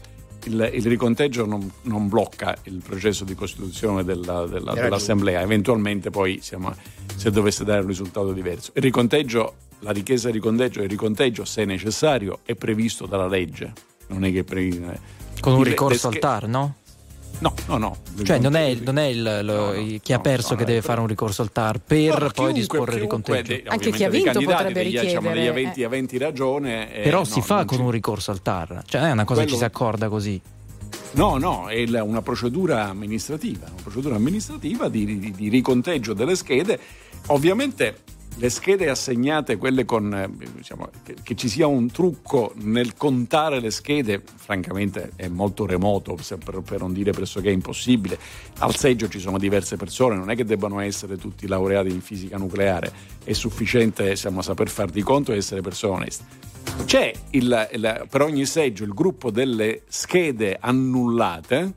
il, il riconteggio non, non, blocca il processo di costituzione della, della, dell'Assemblea, eventualmente poi siamo, se dovesse dare un risultato diverso. Il riconteggio, la richiesta di riconteggio e il riconteggio, se necessario, è previsto dalla legge, non è che pre... Con un ricorso al TAR, no? No, no, no. Cioè non è, non è il, lo, no, no, chi ha perso no, che deve fare un ricorso al TAR per poi chiunque, disporre il riconteggio. De, Anche chi ha vinto potrebbe richiedere. Diciamo, degli aventi, eh. aventi ragione. Eh, Però si fa con un ricorso al TAR. Cioè non è una cosa Quello... che ci si accorda così. No, no, è una procedura amministrativa, una procedura amministrativa di, di, di riconteggio delle schede. Ovviamente le schede assegnate, quelle con eh, diciamo, che, che, ci sia un trucco nel contare le schede, francamente è molto remoto, per, per, non dire pressoché impossibile. Al seggio ci sono diverse persone, non è che debbano essere tutti laureati in fisica nucleare, è sufficiente insomma, saper far di conto e essere persone oneste. C'è il, il, per ogni seggio il gruppo delle schede annullate,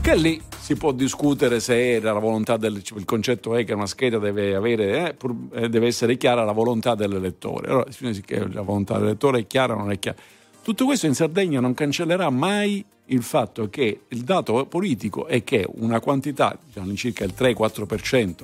che lì si può discutere se era la volontà del il concetto è che una scheda deve, avere, eh, eh, deve essere chiara la volontà dell'elettore. Allora, la volontà dell'elettore è chiara o non è chiara. Tutto questo in Sardegna non cancellerà mai il fatto che il dato politico è che una quantità, diciamo circa il 3-4%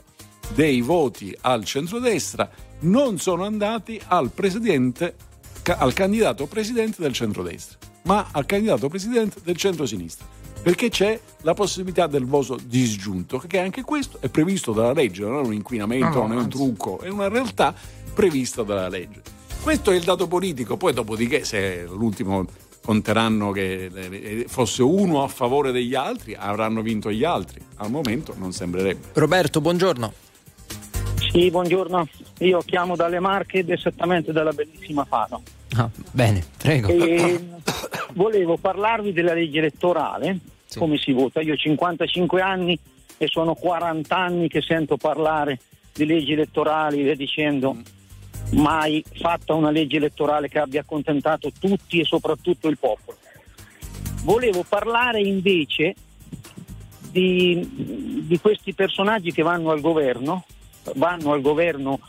dei voti al centrodestra non sono andati al presidente al candidato presidente del centrodestra. ma al candidato presidente del centro-sinistra. Perché c'è la possibilità del voto disgiunto, che anche questo è previsto dalla legge, non è un inquinamento, No, no, non è un trucco, è una realtà prevista dalla legge. Questo è il dato politico, poi dopodiché se l'ultimo conteranno che eh, fosse uno a favore degli altri, avranno vinto gli altri. Al momento non sembrerebbe. Roberto, buongiorno. Sì, buongiorno. Io chiamo dalle Marche ed esattamente dalla bellissima Fano. Ah, bene, prego. E volevo parlarvi della legge elettorale, come si vota. Io ho 55 anni e sono 40 anni che sento parlare di leggi elettorali e dicendo mai fatta una legge elettorale che abbia accontentato tutti e soprattutto il popolo. Volevo parlare invece di, di questi personaggi che vanno al governo, vanno al governo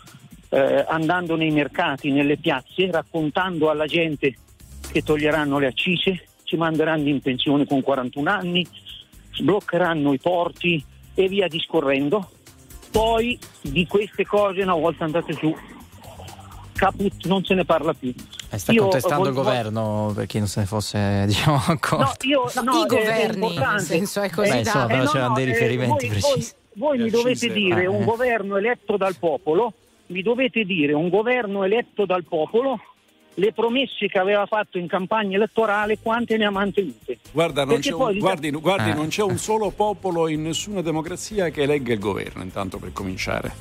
eh, andando nei mercati, nelle piazze, raccontando alla gente che toglieranno le accise, ci manderanno in pensione con 41 anni, sbloccheranno i porti e via discorrendo. Poi di queste cose una volta andate su, caput, non se ne parla più. Eh, sta Io contestando il vol- governo per chi non se ne fosse diciamo accorto. No, io, no, I è- è governi, importante. nel senso, è così Beh, insomma, però Eh, no, c'erano no, dei eh, riferimenti voi- precisi. Voi, voi mi dovete dire eh. un governo eletto dal popolo, mi dovete dire un governo eletto dal popolo, le promesse che aveva fatto in campagna elettorale, quante ne ha mantenute? Guarda, non c'è un, guardi, guardi, Eh. non c'è un solo popolo in nessuna democrazia che elegga il governo, intanto per cominciare.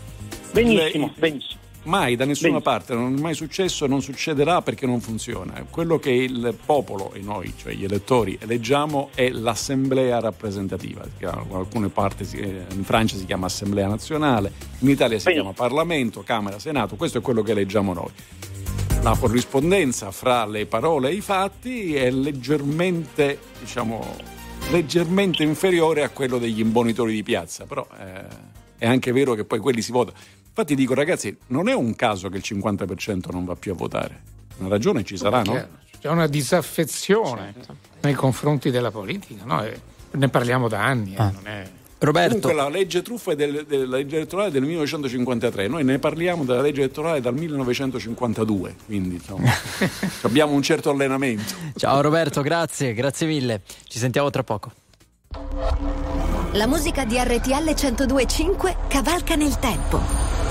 Benissimo, Le- benissimo. Mai, da nessuna Benissimo. parte, non è mai successo e non succederà perché non funziona. Quello che il popolo e noi, cioè gli elettori, eleggiamo è l'assemblea rappresentativa. In alcune parti, eh, in Francia si chiama assemblea nazionale, in Italia si Benissimo. chiama Parlamento, Camera, Senato, questo è quello che eleggiamo noi. La corrispondenza fra le parole e i fatti è leggermente, diciamo, leggermente inferiore a quello degli imbonitori di piazza, però eh, è anche vero che poi quelli si votano. Infatti dico ragazzi, non è un caso che il 50% non va più a votare. Una ragione ci sarà, no? C'è una disaffezione nei confronti della politica, no? E ne parliamo da anni. eh, non è- Roberto, Comunque la legge truffa è del- della legge elettorale del 1953, noi ne parliamo della legge elettorale dal 1952, quindi insomma abbiamo un certo allenamento. ciao Roberto, grazie, grazie mille. Ci sentiamo tra poco. La musica di RTL 1025 cavalca nel tempo.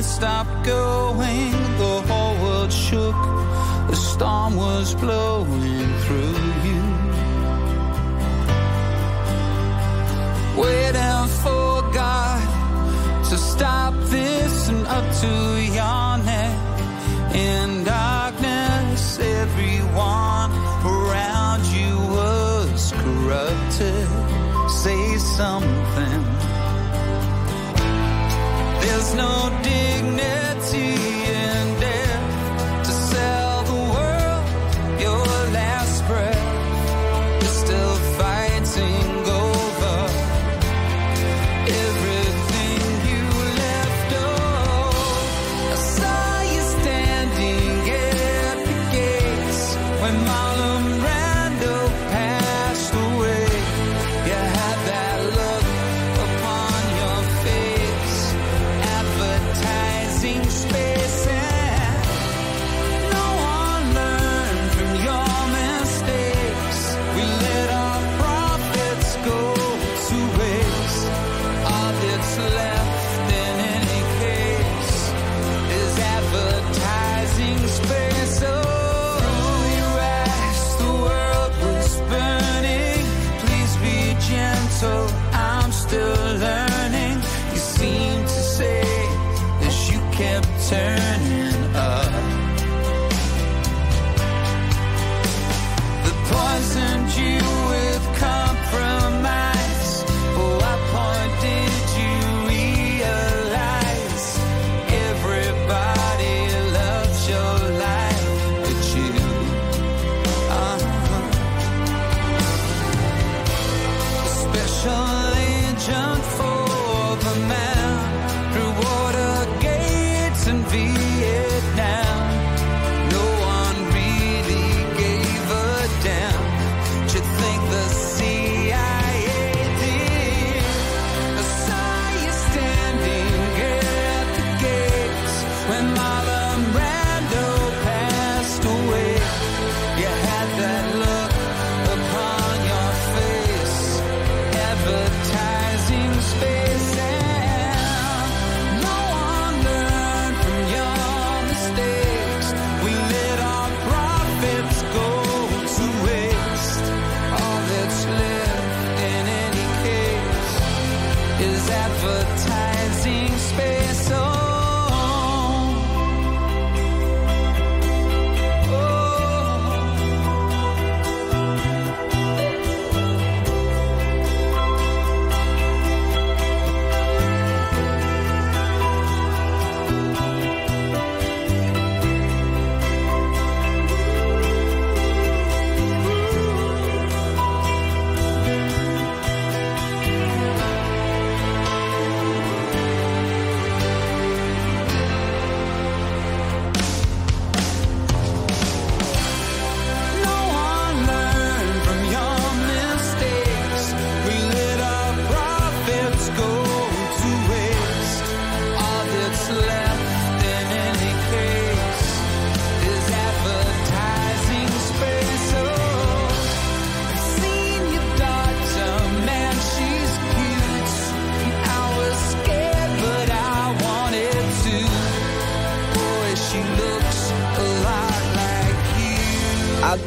It stopped going, the whole world shook. The storm was blowing through you. Waiting for God to stop this and up to your neck. In darkness, everyone around you was corrupted. Say something.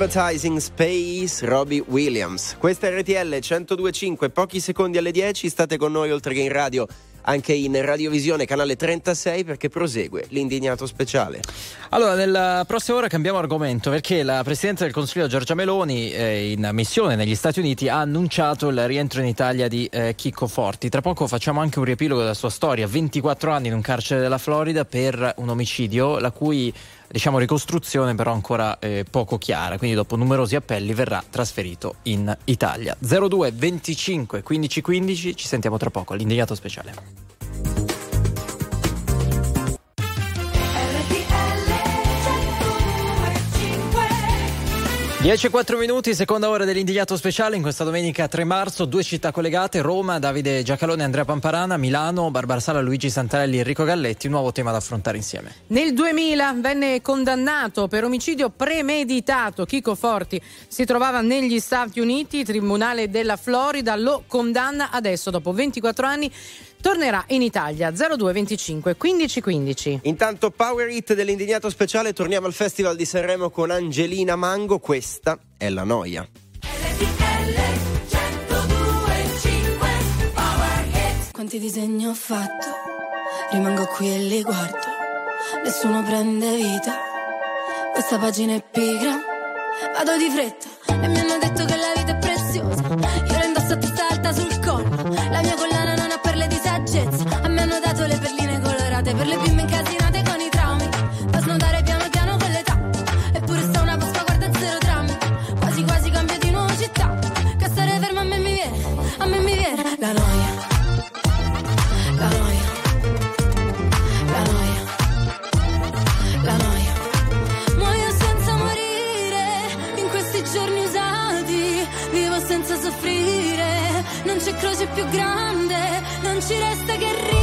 Advertising Space, Robbie Williams. Questa è RTL 1025, pochi secondi alle 10, state con noi oltre che in radio anche in radiovisione canale 36 perché prosegue l'indignato speciale. Allora, nella prossima ora cambiamo argomento perché la Presidente del Consiglio Giorgia Meloni eh, in missione negli Stati Uniti ha annunciato il rientro in Italia di eh, Chicco Forti. Tra poco facciamo anche un riepilogo della sua storia, 24 anni in un carcere della Florida per un omicidio la cui diciamo ricostruzione però ancora eh, poco chiara, quindi dopo numerosi appelli verrà trasferito in Italia. 02 25 15 15, ci sentiamo tra poco all'indignato speciale. 10 e 4 minuti, seconda ora dell'indigliato speciale. In questa domenica 3 marzo, due città collegate, Roma, Davide Giacalone Andrea Pamparana, Milano, Barbara Sala, Luigi Santarelli e Enrico Galletti, nuovo tema da affrontare insieme. Nel 2000 venne condannato per omicidio premeditato, Chico Forti si trovava negli Stati Uniti, Tribunale della Florida lo condanna adesso dopo 24 anni tornerà in Italia 0225 1515. Intanto Power Hit dell'indignato speciale, torniamo al Festival di Sanremo con Angelina Mango, questa è la noia. Quanti disegni ho fatto, rimango qui e li guardo, nessuno prende vita, questa pagina è pigra, vado di fretta. E mi hanno detto che la vita è per le bimbe incasinate con i traumi, da snodare piano piano con l'età, eppure sta una Pasqua guarda zero drammi, quasi quasi cambio di nuovo città, che stare fermo a me mi viene, a me mi viene. La noia. La noia, la noia, la noia. Muoio senza morire. In questi giorni usati. Vivo senza soffrire, non c'è croce più grande, non ci resta che ridere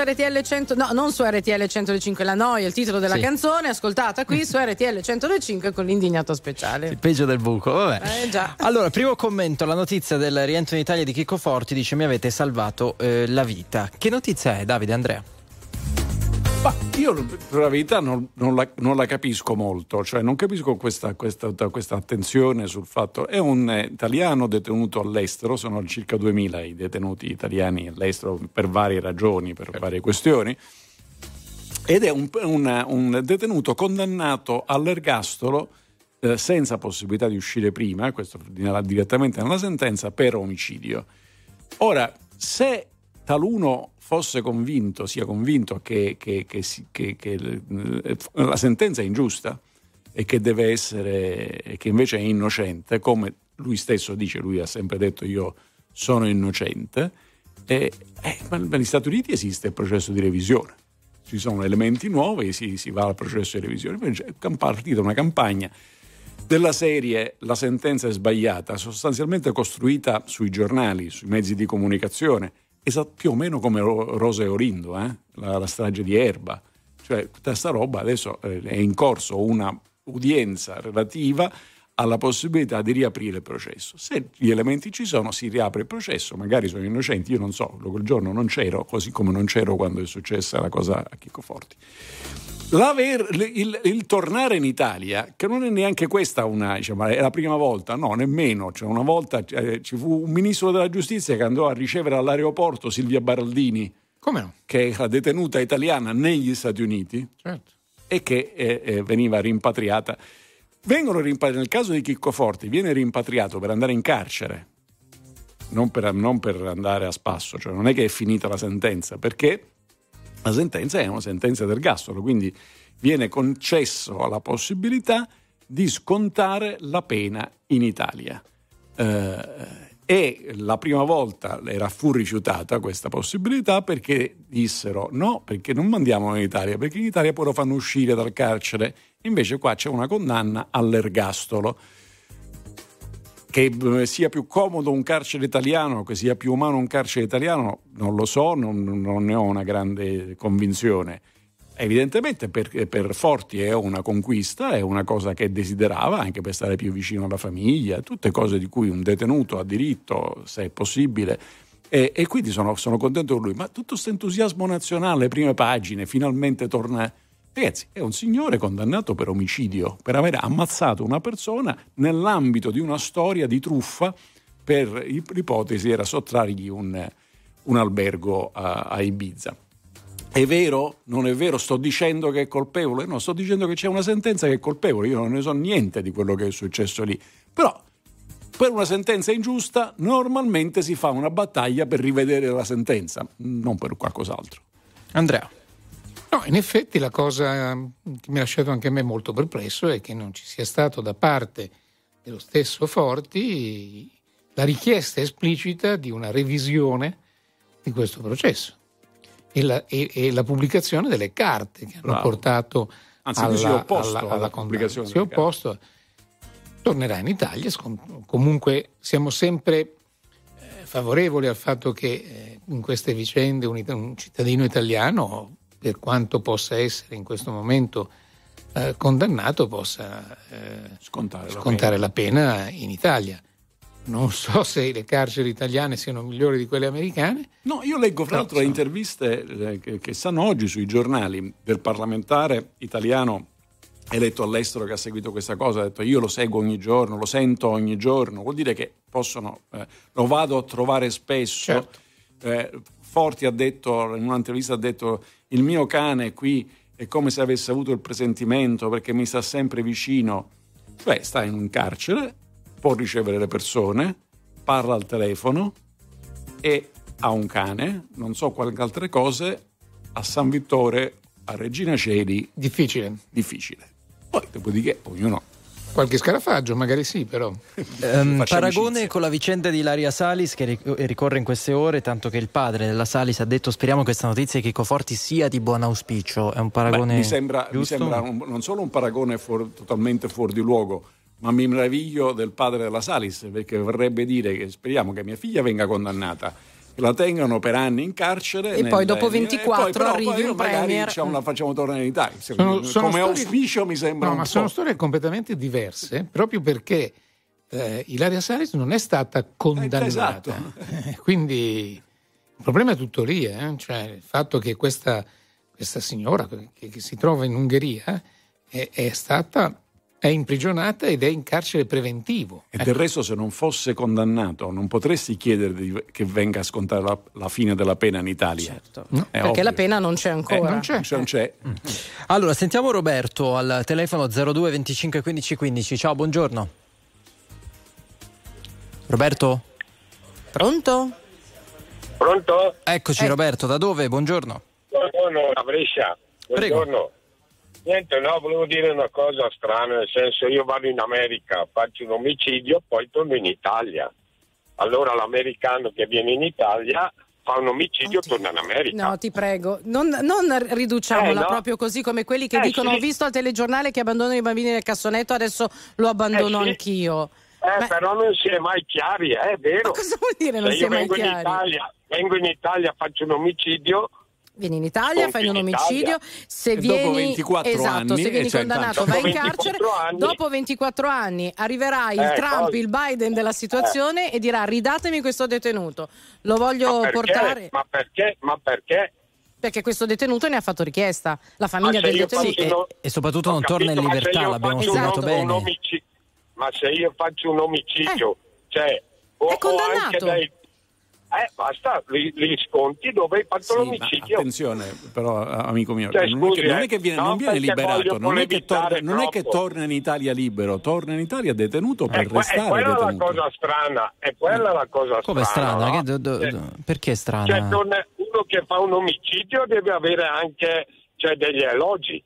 su RTL 100, no, non su RTL 105, la noia, il titolo della Sì. canzone, ascoltata qui su RTL 105 con l'indignato speciale. Il peggio del buco, vabbè. Eh. Allora, primo commento, la notizia del rientro in Italia di Chicco Forti dice mi avete salvato eh, la vita. Che notizia è, Davide Andrea? Ma io per la verità non, non, la, non, la, capisco molto, cioè non capisco questa, questa, questa, attenzione sul fatto. È un italiano detenuto all'estero, sono circa 2000 i detenuti italiani all'estero per varie ragioni, per varie questioni, ed è un, un, un detenuto condannato all'ergastolo eh, senza possibilità di uscire prima, questo direttamente nella sentenza, per omicidio. Ora, se taluno fosse convinto, sia convinto che, che, che, che, eh, la sentenza è ingiusta e che deve essere, che invece è innocente, come lui stesso dice, lui ha sempre detto io sono innocente, e, eh, ma negli Stati Uniti esiste il processo di revisione, ci sono elementi nuovi si, si va al processo di revisione, invece è partita una campagna della serie La sentenza è sbagliata, sostanzialmente costruita sui giornali, sui mezzi di comunicazione, esatto, più o meno come Rosa e Orindo, eh? la, la, strage di Erba. Cioè, tutta questa roba adesso eh, è in corso una udienza relativa alla possibilità di riaprire il processo. Se gli elementi ci sono, si riapre il processo, magari sono innocenti, io non so, quel giorno non c'ero, così come non c'ero quando è successa la cosa a Chico Forti. Il, il, tornare in Italia, che non è neanche questa una, diciamo, è la prima volta, no, nemmeno. Cioè, una volta eh, ci fu un ministro della giustizia che andò a ricevere all'aeroporto Silvia Baraldini, no? che era detenuta italiana negli Stati Uniti certo. e che eh, eh, veniva rimpatriata. Vengono rimpatriati, nel caso di Chicco Forti, viene rimpatriato per andare in carcere, non per, non per andare a spasso, cioè non è che è finita la sentenza, perché la sentenza è una sentenza d'ergastolo, quindi viene concesso la possibilità di scontare la pena in Italia. Eh, e la prima volta era fu rifiutata questa possibilità perché dissero no, perché non mandiamo in Italia, perché in Italia poi lo fanno uscire dal carcere, invece qua c'è una condanna all'ergastolo che eh, sia più comodo un carcere italiano, che sia più umano un carcere italiano, non lo so, non, non ne ho una grande convinzione. Evidentemente per, per, Forti è una conquista, è una cosa che desiderava anche per stare più vicino alla famiglia, tutte cose di cui un detenuto ha diritto, se è possibile. E, e quindi sono, sono contento con lui. Ma tutto questo entusiasmo nazionale, prime pagine, finalmente torna Ragazzi, è un signore condannato per omicidio, per aver ammazzato una persona nell'ambito di una storia di truffa per l'ipotesi era sottrargli un, un albergo a, a, Ibiza. È vero? Non è vero? Sto dicendo che è colpevole? No, sto dicendo che c'è una sentenza che è colpevole. Io non ne so niente di quello che è successo lì. Però per una sentenza ingiusta normalmente si fa una battaglia per rivedere la sentenza, non per qualcos'altro. Andrea. No, in effetti la cosa che mi ha lasciato anche a me molto perplesso è che non ci sia stato da parte dello stesso Forti la richiesta esplicita di una revisione di questo processo e la, e, e la pubblicazione delle carte che hanno Bravo. portato Anzi, alla, si è opposto alla, alla, alla pubblicazione. Si è opposto. Tornerà in Italia. Comunque siamo sempre eh, favorevoli al fatto che eh, in queste vicende un, un cittadino italiano per quanto possa essere in questo momento eh, condannato, possa eh, scontare, scontare la, pena. la, pena. in Italia. Non so se le carceri italiane siano migliori di quelle americane. No, io leggo fra l'altro le interviste eh, che, che stanno oggi sui giornali del parlamentare italiano eletto all'estero che ha seguito questa cosa, ha detto io lo seguo ogni giorno, lo sento ogni giorno, vuol dire che possono, eh, lo vado a trovare spesso. Certo. Eh, Forti ha detto, in un'intervista ha detto il mio cane qui è come se avesse avuto il presentimento perché mi sta sempre vicino. Beh, sta in un carcere, può ricevere le persone, parla al telefono e ha un cane, non so quali altre cose, a San Vittore, a Regina Celi. Difficile. Difficile. Poi, dopodiché, ognuno Qualche scarafaggio, magari sì, però. Um, paragone amicizia. con la vicenda di Laria Salis che ricorre in queste ore, tanto che il padre della Salis ha detto speriamo questa notizia di Chico Forti sia di buon auspicio. È un paragone. Beh, mi sembra, mi sembra un, non solo un paragone for, totalmente fuori di luogo, ma mi meraviglio del padre della Salis, perché vorrebbe dire che speriamo che mia figlia venga condannata la tengano per anni in carcere e poi dopo 24 poi, però, arrivi poi, un premier diciamo, la facciamo tornare in Italia sono, sono come storie, auspicio mi sembra no, ma sono storie completamente diverse proprio perché eh, Ilaria Salis non è stata condannata esatto. quindi il problema è tutto lì eh? cioè il fatto che questa, questa signora che, che si trova in Ungheria è, è stata è imprigionata ed è in carcere preventivo. E ecco. del resto, se non fosse condannato, non potresti chiedere di, che venga a scontare la, la, fine della pena in Italia. Certo. No. Perché ovvio. la pena non c'è ancora. Eh, non c'è. Non c'è. Mm. Allora, sentiamo Roberto al telefono 02 25 15 15. Ciao, buongiorno. Roberto? Pronto? Pronto? Eccoci, eh. Roberto, da dove? Buongiorno. Buongiorno, da Brescia. Buongiorno. Prego. Niente, no, volevo dire una cosa strana, nel senso io vado in America, faccio un omicidio, poi torno in Italia. Allora l'americano che viene in Italia fa un omicidio e torna in America. No, ti prego, non, non riduciamola eh, no. proprio così come quelli che eh, dicono sì. ho visto al telegiornale che abbandonano i bambini nel cassonetto, adesso lo abbandono eh, sì. anch'io. Eh, Ma... però non si è mai chiari, è vero. Ma cosa vuol dire non Se si è mai chiari? In Italia, vengo in Italia, faccio un omicidio, vieni in Italia, fai un omicidio, se vieni, dopo 24 esatto, anni, se vieni cioè, condannato vai in carcere, anni, dopo 24 anni arriverà il eh, Trump, poi, il Biden della situazione eh. e dirà ridatemi questo detenuto, lo voglio ma portare... Ma perché? Ma perché? Perché questo detenuto ne ha fatto richiesta, la famiglia del detenuto... E, e, soprattutto non torna in libertà, l'abbiamo spiegato bene. Omicidio, ma se io faccio un omicidio, eh. cioè... È condannato. Dei, eh, basta, li, li sconti dove hai fatto sì, l'omicidio. Attenzione, però, amico mio, cioè, non, scusi, è che, non, è che, viene, no, non viene liberato, non è, che torna, non è che torna in Italia libero, torna in Italia detenuto per è, restare è quella detenuto. la cosa strana, è quella la cosa Come strana. strana? No? Do, do, do, cioè, perché strana? Cioè, uno che fa un omicidio deve avere anche cioè, degli elogi.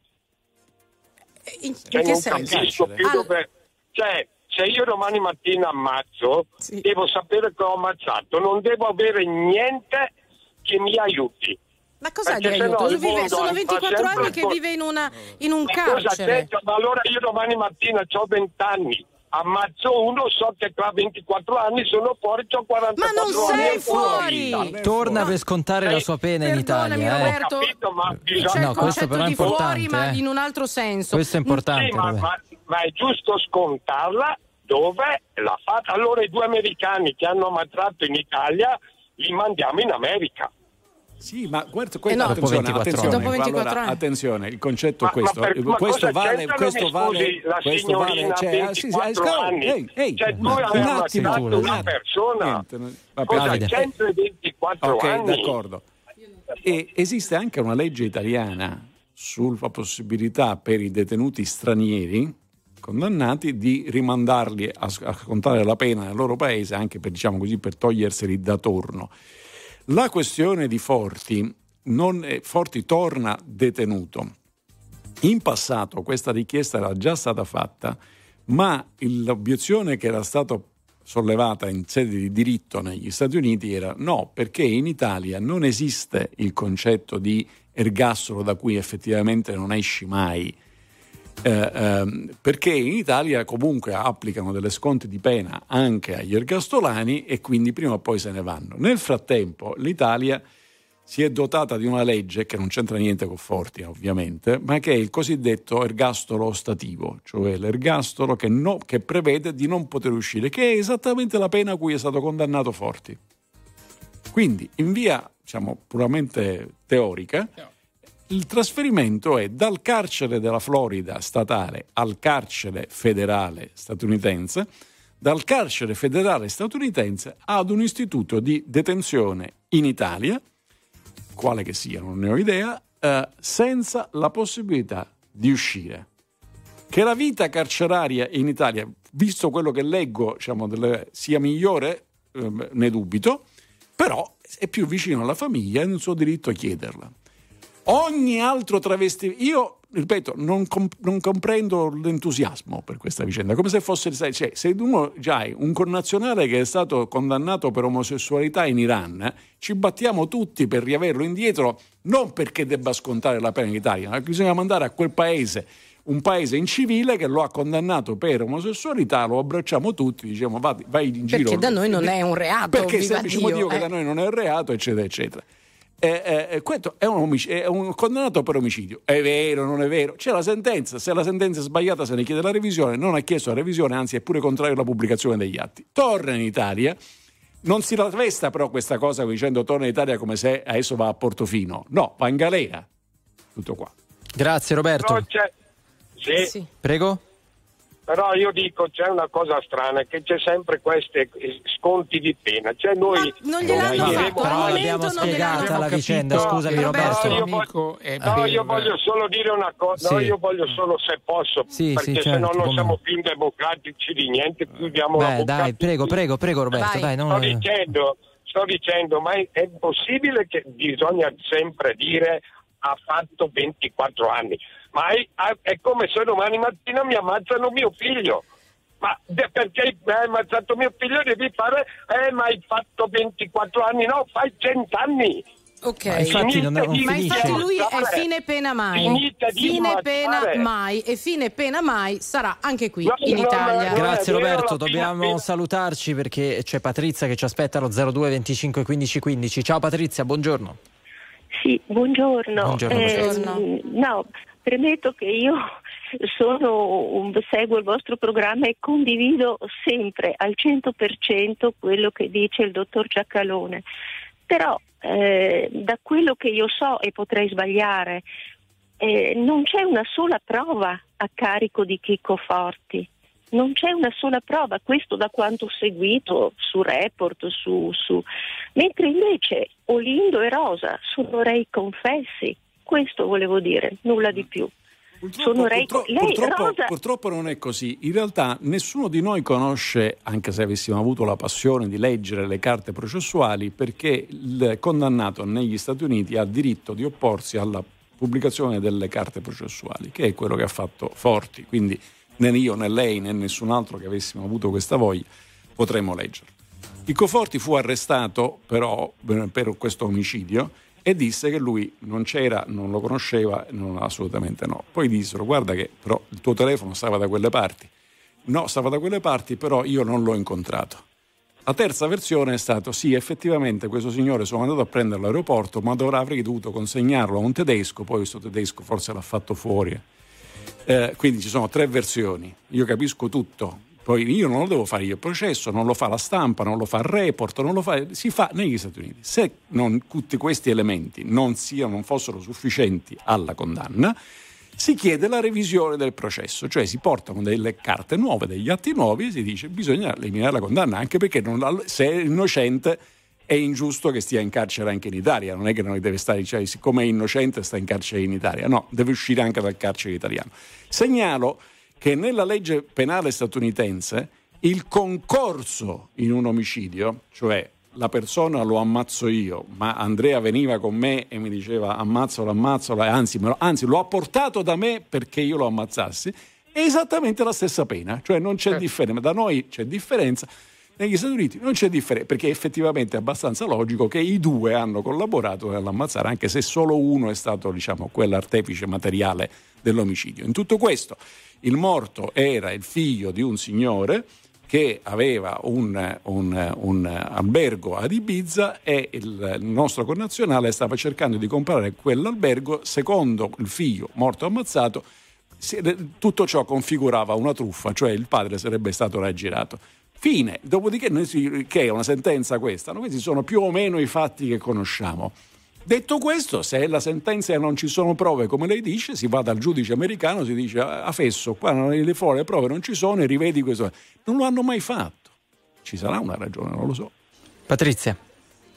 In, in cioè, che non senso? capisco più dove... Cioè, se io domani mattina ammazzo, sì. devo sapere che ho ammazzato, non devo avere niente che mi aiuti. Ma cosa gli aiuto? Vive, sono 24 anni che vive in, una, in un carcere. Ma allora io domani mattina ho 20 anni ammazzo uno, so che tra 24 anni sono fuori, ho 44 Ma non sei fuori! Torna per scontare la sua pena in Italia. Eh. Roberto, capito, ma c'è no, questo però è importante. Fuori, ma eh. in un altro senso. Questo è importante. Sì, ma, ma, ma, è giusto scontarla dove l'ha fatta. Allora i due americani che hanno ammazzato in Italia li mandiamo in America. Sì, ma guarda, questo, eh no, attenzione, attenzione, allora, attenzione, il concetto ma, è questo. Ma per, questo vale, questo vale, la questo vale, cioè, sì, sì, anni. Ehi, ehi, cioè, tu hai un attimo, una un persona. Niente, cosa, 124 okay, anni. d'accordo. E esiste anche una legge italiana sulla possibilità per i detenuti stranieri condannati di rimandarli a, a contare la pena nel loro paese anche per, diciamo così, per toglierseli da torno. La questione di Forti, è, Forti torna detenuto. In passato questa richiesta era già stata fatta, ma l'obiezione che era stata sollevata in sede di diritto negli Stati Uniti era no, perché in Italia non esiste il concetto di ergastolo da cui effettivamente non esci mai eh, ehm, perché in Italia comunque applicano delle sconti di pena anche agli ergastolani e quindi prima o poi se ne vanno. Nel frattempo l'Italia si è dotata di una legge che non c'entra niente con Forti ovviamente, ma che è il cosiddetto ergastolo ostativo, cioè l'ergastolo che, no, che prevede di non poter uscire, che è esattamente la pena a cui è stato condannato Forti. Quindi in via diciamo, puramente teorica, il trasferimento è dal carcere della Florida statale al carcere federale statunitense, dal carcere federale statunitense ad un istituto di detenzione in Italia, quale che sia, non ne ho idea, eh, senza la possibilità di uscire. Che la vita carceraria in Italia, visto quello che leggo, diciamo, delle, sia migliore, eh, ne dubito, però è più vicino alla famiglia e è un suo diritto a chiederla ogni altro travestimento. Io, ripeto, non, comp- non, comprendo l'entusiasmo per questa vicenda, come se fosse, cioè, se uno già hai un connazionale che è stato condannato per omosessualità in Iran, ci battiamo tutti per riaverlo indietro, non perché debba scontare la pena in Italia, ma bisogna mandare a quel paese un paese incivile che lo ha condannato per omosessualità, lo abbracciamo tutti, diciamo vai, vai in giro. Perché da noi non è un reato. Perché è il semplice motivo eh. che da noi non è un reato, eccetera, eccetera. Eh, eh, questo è un, omic- è un, condannato per omicidio. È vero, non è vero? C'è la sentenza, se la sentenza è sbagliata se ne chiede la revisione, non ha chiesto la revisione, anzi è pure contrario alla pubblicazione degli atti. Torna in Italia, non si travesta però questa cosa dicendo torna in Italia come se adesso va a Portofino, no, va in galera. Tutto qua. Grazie Roberto. Sì. sì. Prego. Però io dico c'è una cosa strana che c'è sempre questi sconti di pena. Cioè noi non gliel'hanno fatto, però l'abbiamo spiegata la vicenda, scusami Roberto. No, io, voglio, no, io voglio solo dire una cosa, sì. no, io voglio solo se posso, sì, perché sì, se certo, no non siamo più democratici di niente, chiudiamo Beh, la bocca. dai, prego, prego, prego Roberto, dai, non... Sto dicendo, sto dicendo, ma è, è possibile che bisogna sempre dire ha fatto 24 anni, ma è, è come se domani mattina mi ammazzano mio figlio. Ma de- perché hai ammazzato mio figlio devi fare, eh ma hai fatto 24 anni, no, fai 100 anni. Ok, Ma infatti non- non ma infatti lui è fine pena mai. Finite di Fine pena mai e fine pena mai sarà anche qui No, in no, Italia. no, Grazie Roberto, dobbiamo fine- salutarci perché c'è Patrizia che ci aspetta allo 02 25 15 15. Ciao Patrizia, buongiorno. Sì, buongiorno. Buongiorno, Eh, buongiorno. no, premetto che io sono seguo il vostro programma e condivido sempre al 100% quello che dice il dottor Giacalone. Però eh, da quello che io so e potrei sbagliare, eh, non c'è una sola prova a carico di Chicco Forti. Non c'è una sola prova, questo da quanto ho seguito su Report, su, su... mentre invece Olindo e Rosa sono rei confessi, questo volevo dire, nulla di più. sono rei Purtroppo, Lei, purtroppo- purtroppo non è così. In realtà nessuno di noi conosce, anche se avessimo avuto la passione di leggere le carte processuali, perché il condannato negli Stati Uniti ha diritto di opporsi alla pubblicazione delle carte processuali, che è quello che ha fatto Forti. Quindi né io né lei né nessun altro che avessimo avuto questa voglia potremmo leggerlo. Chicco Forti fu arrestato però per questo omicidio e disse che lui non c'era, non lo conosceva, non, assolutamente no. Poi dissero guarda che però il tuo telefono stava da quelle parti. No, stava da quelle parti, però io non l'ho incontrato. La terza versione è stata sì, effettivamente questo signore sono andato a prenderlo all'aeroporto, ma dovrà avrei dovuto consegnarlo a un tedesco, poi questo tedesco forse l'ha fatto fuori. Eh, quindi ci sono tre versioni, io capisco tutto, poi io non lo devo fare io il processo, non lo fa la stampa, non lo fa il report, non lo fa, si fa negli Stati Uniti. Se non, tutti questi elementi non, siano, non fossero sufficienti alla condanna, si chiede la revisione del processo, cioè si portano delle carte nuove, degli atti nuovi e si dice bisogna eliminare la condanna, anche perché non se è innocente è ingiusto che stia in carcere anche in Italia, non è che non deve stare, cioè, siccome è innocente sta in carcere in Italia, no, deve uscire anche dal carcere italiano. Segnalo che nella legge penale statunitense il concorso in un omicidio, cioè la persona lo ammazzo io, ma Andrea veniva con me e mi diceva ammazzalo, ammazzalo, anzi, lo, anzi lo ha portato da me perché io lo ammazzassi, è esattamente la stessa pena, cioè non c'è differenza, da noi c'è differenza, negli Stati Uniti non c'è differenza, perché effettivamente è abbastanza logico che i due hanno collaborato nell'ammazzare, anche se solo uno è stato, diciamo, quell'artefice materiale dell'omicidio. In tutto questo, il morto era il figlio di un signore che aveva un, un- un albergo ad Ibiza e il nostro connazionale stava cercando di comprare quell'albergo secondo il figlio morto ammazzato si- tutto ciò configurava una truffa, cioè il padre sarebbe stato raggirato. Fine, dopodiché noi che è una sentenza questa, no? questi sono più o meno i fatti che conosciamo. Detto questo, se la sentenza non ci sono prove, come lei dice, si va dal giudice americano, si dice "Ah, Fesso, qua non- le fuori le prove non ci sono e rivedi questo. Non lo hanno mai fatto. Ci sarà una ragione, non lo so. Patrizia.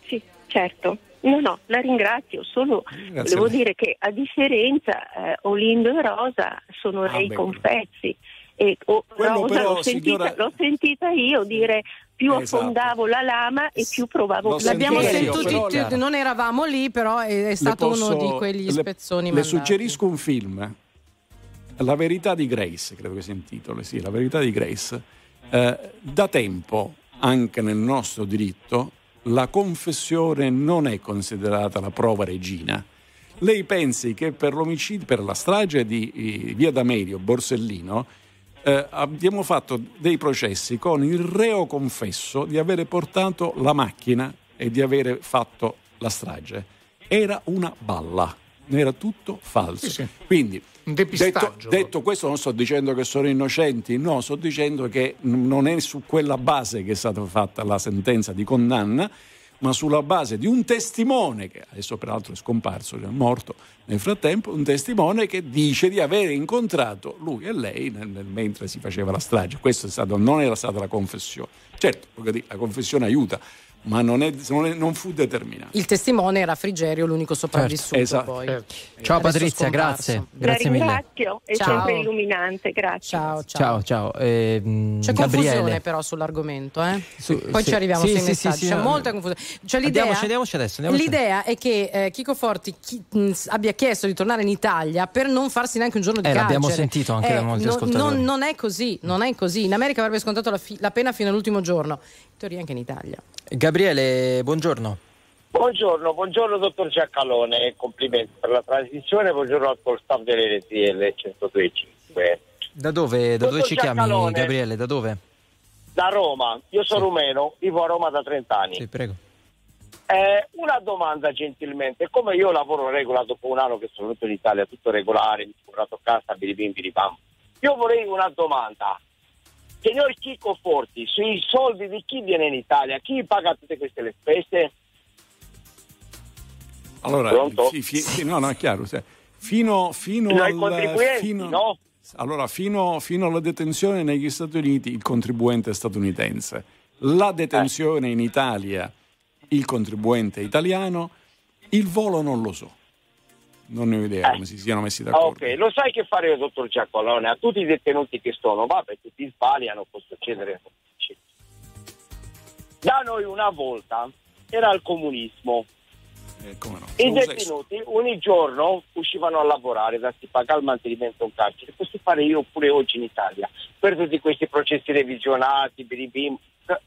Sì, certo. No, no, la ringrazio, solo Grazie a volevo lei. dire che a differenza eh, Olindo e Rosa sono Ah, rei beh, confessi e o- Quello Rosa però, l'ho, sentita, signora- l'ho sentita io dire più Esatto. affondavo la lama e più provavo più L'abbiamo sentito la- non eravamo lì, però è, è Le stato posso- uno di quegli le- spezzoni Le mandati. suggerisco un film, La verità di Grace, credo che si intitoli, sì, La verità di Grace. Eh, da tempo, anche nel nostro diritto, la confessione non è considerata la prova regina. Lei pensi che per l'omicidio, per la strage di eh, Via D'Amelio, Borsellino, eh, abbiamo fatto dei processi con il reo confesso di avere portato la macchina e di avere fatto la strage. Era una balla, era tutto falso. Sì, sì. Quindi, detto, detto questo, non sto dicendo che sono innocenti, no, sto dicendo che non è su quella base che è stata fatta la sentenza di condanna. Ma sulla base di un testimone, che adesso peraltro è scomparso, è morto nel frattempo, un testimone che dice di aver incontrato lui e lei nel, nel, mentre si faceva la strage. Questo non era stata la confessione. Certo, la confessione aiuta, ma non, è, non, è, non, fu determinato. Il testimone era Frigerio, l'unico sopravvissuto. Certo, esatto, certo. Ciao Patrizia, grazie. Grazie mille. ringrazio, è ciao. sempre illuminante, grazie. Ciao, ciao. ciao, ciao. Eh, C'è Gabriele. confusione però sull'argomento, eh? Su, poi sì. ci arriviamo sì, sui sì, messaggi. C'è molta confusione. Cioè, l'idea, andiamoci, andiamoci adesso, andiamoci. l'idea è che eh, Chico Forti chi, mh, abbia chiesto di tornare in Italia per non farsi neanche un giorno di eh, carcere. L'abbiamo sentito anche da eh, molti non, ascoltatori. Non, non, è così, non è così. In America avrebbe scontato la, fi- la pena fino all'ultimo giorno. In teoria anche in Italia. Gabriele, buongiorno. Buongiorno, buongiorno dottor Giacalone, complimenti per la trasmissione, buongiorno al col staff dell'RTL 1025. Da dove, da dove ci chiami Gabriele? Da dove? Da Roma, io sono sì. rumeno, vivo a Roma da 30 anni. Sì, prego. Eh, una domanda gentilmente, come io lavoro regola dopo un anno che sono venuto in Italia, tutto regolare, mi sono tornato a casa, biribim, biribam. Io vorrei una domanda. Signor Chico Forti, sui soldi di chi viene in Italia, chi paga tutte queste le spese? Allora, fi, fi, no, no, è chiaro. Fino, fino, fino ai contribuenti, fino, no? Allora, fino, fino, alla detenzione negli Stati Uniti il contribuente è statunitense. La detenzione eh. in Italia, il contribuente è italiano. Il volo non lo so. Non ne ho idea eh. come si siano messi d'accordo. Ok, lo sai che fare io, dottor Giacolone? A tutti i detenuti che sono, vabbè, tutti sbagliano, può succedere. Da noi una volta era il comunismo eh, no? I detenuti ogni giorno uscivano a lavorare, da si paga il mantenimento in carcere. Posso fare io pure oggi in Italia per tutti questi processi revisionati, biribim.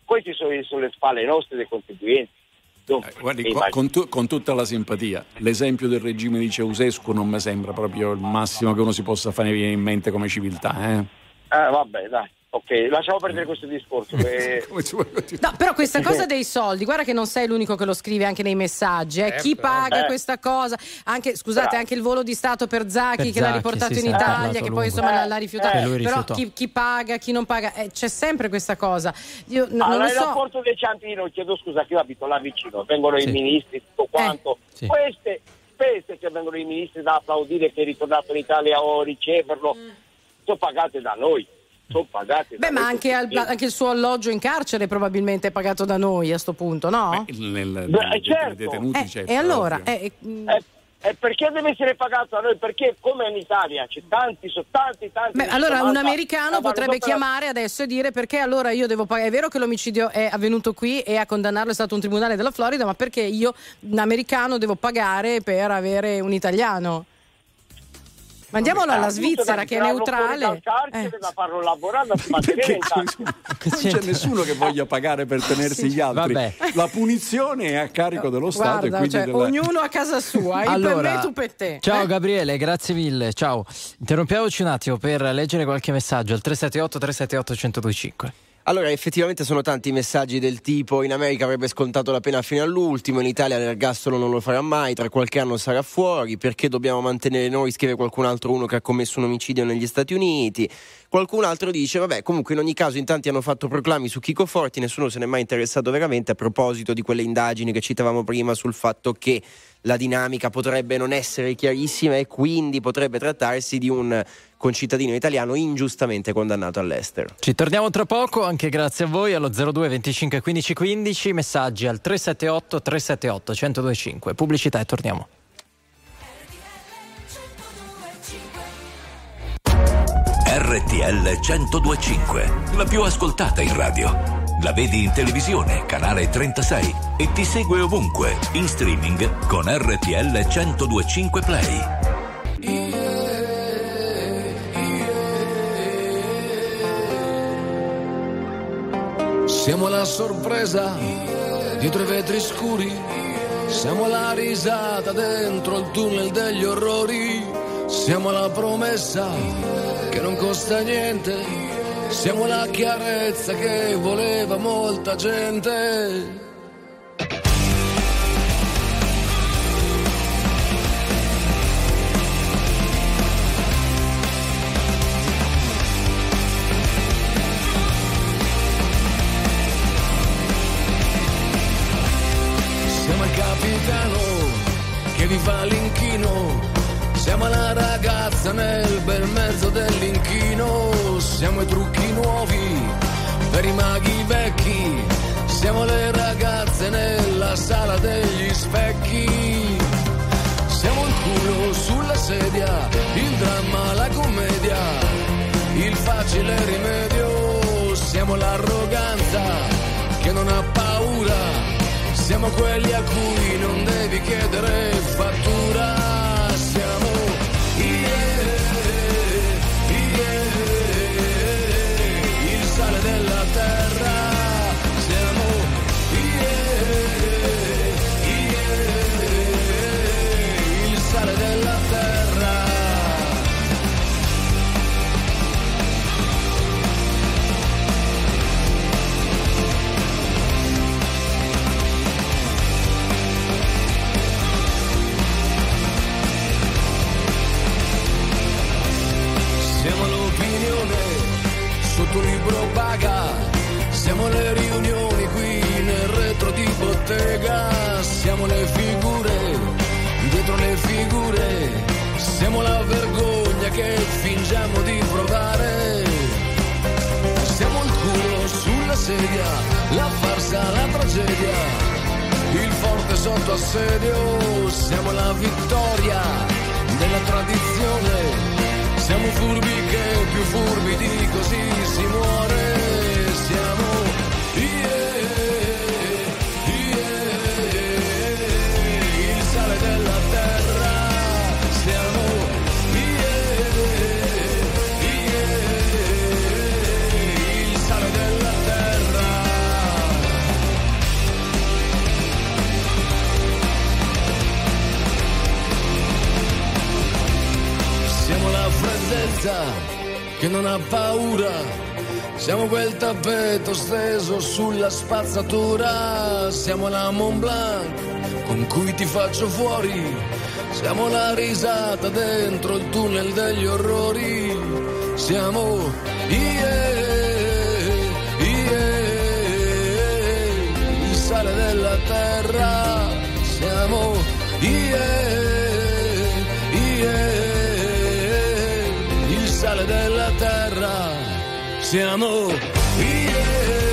Questi sono sulle spalle nostre dei contribuenti. Eh, guardi, con, con, tu, con, tutta la simpatia, l'esempio del regime di Ceausescu non mi sembra proprio il massimo che uno si possa fare in mente come civiltà. Eh, eh vabbè, dai. Ok, lasciamo perdere questo discorso. Che... no, però questa cosa dei soldi, guarda che non sei l'unico che lo scrive anche nei messaggi. Eh? Certo. Chi paga eh. questa cosa? Anche, scusate, Bravo. anche il volo di Stato per Zacchi per che Zacchi, l'ha riportato sì, in Italia, che lungo. poi insomma eh. l'ha rifiutato. Eh. Però chi, chi, paga, chi non paga, eh, c'è sempre questa cosa. Io n- allora, non lo so. L'aeroporto del Ciampino, chiedo scusa, che io abito là vicino, vengono sì. i ministri, tutto quanto. Eh, Queste spese che vengono i ministri da applaudire che è ritornato in Italia o riceverlo, mm. sono pagate da noi sono pagati. Beh, ma anche, al, anche, il suo alloggio in carcere probabilmente è pagato da noi a questo punto, no? Beh, nel, nel, Beh, certo. detenuti, eh, certo, E allora? Eh, eh, eh, perché deve essere pagato a noi? Perché come in Italia c'è tanti, sono tanti, tanti. Beh, allora un americano potrebbe chiamare adesso e dire perché allora io devo pagare. È vero che l'omicidio è avvenuto qui e a condannarlo è stato un tribunale della Florida, ma perché io, un americano, devo pagare per avere un italiano? Mandiamolo alla Svizzera che è neutrale. Eh. da farlo lavorare, da mantenere Non c'è nessuno che voglia pagare per tenersi gli altri. Vabbè. La punizione è a carico dello Stato. Guarda, cioè, della... Ognuno a casa sua, io allora, per me, tu per te. Ciao eh? Gabriele, grazie mille. Ciao. Interrompiamoci un attimo per leggere qualche messaggio al 378 378 1025. Allora, effettivamente sono tanti i messaggi del tipo in America avrebbe scontato la pena fino all'ultimo, in Italia l'ergastolo non lo farà mai, tra qualche anno sarà fuori, perché dobbiamo mantenere noi, scrive qualcun altro uno che ha commesso un omicidio negli Stati Uniti. Qualcun altro dice, vabbè, comunque in ogni caso in tanti hanno fatto proclami su Chico Forti, nessuno se n'è mai interessato veramente a proposito di quelle indagini che citavamo prima sul fatto che la dinamica potrebbe non essere chiarissima e quindi potrebbe trattarsi di un concittadino italiano ingiustamente condannato all'estero. Ci torniamo tra poco, anche grazie a voi, allo 02 25 15 15, messaggi al 378 378 1025. Pubblicità e torniamo. RTL 1025, la più ascoltata in radio. La vedi in televisione, canale 36 e ti segue ovunque, in streaming con RTL 1025 Play. Siamo la sorpresa dietro i vetri scuri, siamo la risata dentro il tunnel degli orrori, siamo la promessa che non costa niente. Siamo la chiarezza che voleva molta gente. capitano che vi fa l'inchino. Siamo la ragazza nel bel mezzo dell'inchino. Siamo i trucchi nuovi per i maghi vecchi. Siamo le ragazze nella sala degli specchi. Siamo il culo sulla sedia, il dramma, la commedia, il facile rimedio. Siamo l'arroganza che non ha paura siamo quelli a cui non devi chiedere fattura, tragedia, il forte sotto assedio, siamo la vittoria della tradizione. Siamo furbi che più furbi di così si muore. Siamo freddezza che non ha paura. Siamo quel tappeto steso sulla spazzatura. Siamo la Mont Blanc con cui ti faccio fuori. Siamo la risata dentro il tunnel degli orrori. Siamo yeah, yeah, il sale della terra. Siamo yeah, della terra. Siamo yeah,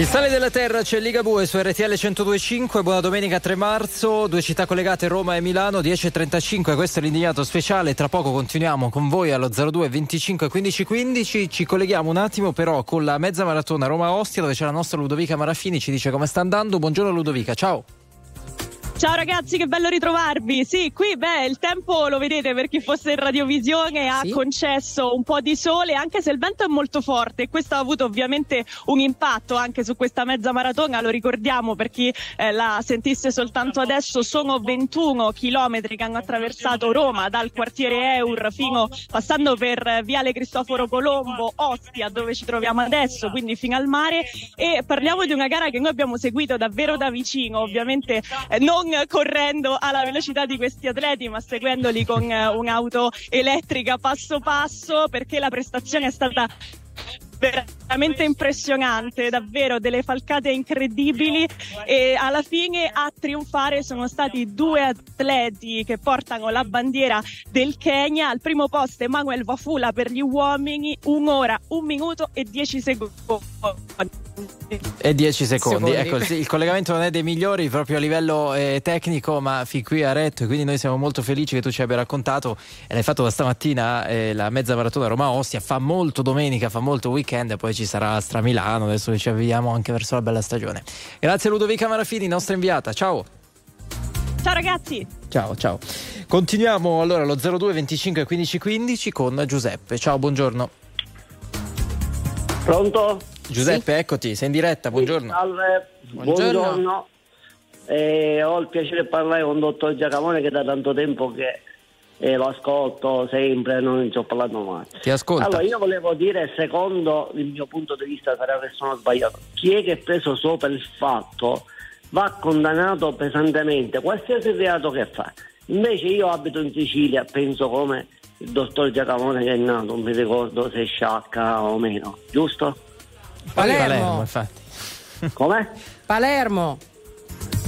Il sale della terra c'è Ligabue su RTL 1025, buona domenica 3 marzo, due città collegate Roma e Milano 10.35, questo è l'indignato speciale, tra poco continuiamo con voi allo 02 25 15 15, ci colleghiamo un attimo però con la mezza maratona Roma-Ostia dove c'è la nostra Ludovica Marafini, ci dice come sta andando, buongiorno Ludovica, ciao! Ciao ragazzi, che bello ritrovarvi. Sì, qui beh, il tempo lo vedete per chi fosse in radiovisione ha concesso un po' di sole, anche se il vento è molto forte. Questo ha avuto ovviamente un impatto anche su questa mezza maratona. Lo ricordiamo per chi eh, la sentisse soltanto adesso. Sono 21 chilometri che hanno attraversato Roma dal quartiere Eur fino passando per eh, Viale Cristoforo Colombo, Ostia, dove ci troviamo adesso, quindi fino al mare. E parliamo di una gara che noi abbiamo seguito davvero da vicino, ovviamente eh, non correndo alla velocità di questi atleti, ma seguendoli con eh, un'auto elettrica passo passo, perché la prestazione è stata veramente impressionante, davvero delle falcate incredibili e alla fine a trionfare sono stati due atleti che portano la bandiera del Kenya. Al primo posto Emanuel Wafula per gli uomini, un'ora, un minuto e dieci secondi. E 10 secondi, Secondi. ecco il, il collegamento non è dei migliori proprio a livello eh, tecnico ma fin qui ha retto e quindi noi siamo molto felici che tu ci abbia raccontato e l'hai fatto da stamattina eh, la mezza maratona Roma-Ostia, fa molto domenica, fa molto weekend e poi ci sarà Astra Milano, adesso ci avviamo anche verso la bella stagione. Grazie Ludovica Marafini, nostra inviata, ciao! Ciao ragazzi! Ciao, ciao. Continuiamo allora allo 02 25 15 15 con Giuseppe. Ciao, buongiorno. Pronto? Giuseppe, eccoti, sei in diretta, buongiorno. Salve, Buongiorno. buongiorno. Eh, ho il piacere di parlare con il dottor Giacamone che da tanto tempo che e lo ascolto sempre, non ci ho parlato mai. Ti ascolto. Allora, io volevo dire, secondo il mio punto di vista, sarà che sono sbagliato, chi è che è preso sopra il fatto va condannato pesantemente, qualsiasi reato che fa. Invece io abito in Sicilia, penso come il dottor Giacomone che è nato, non mi ricordo se è sciacca o meno, giusto? Palermo. Palermo, infatti. Com'è? Palermo.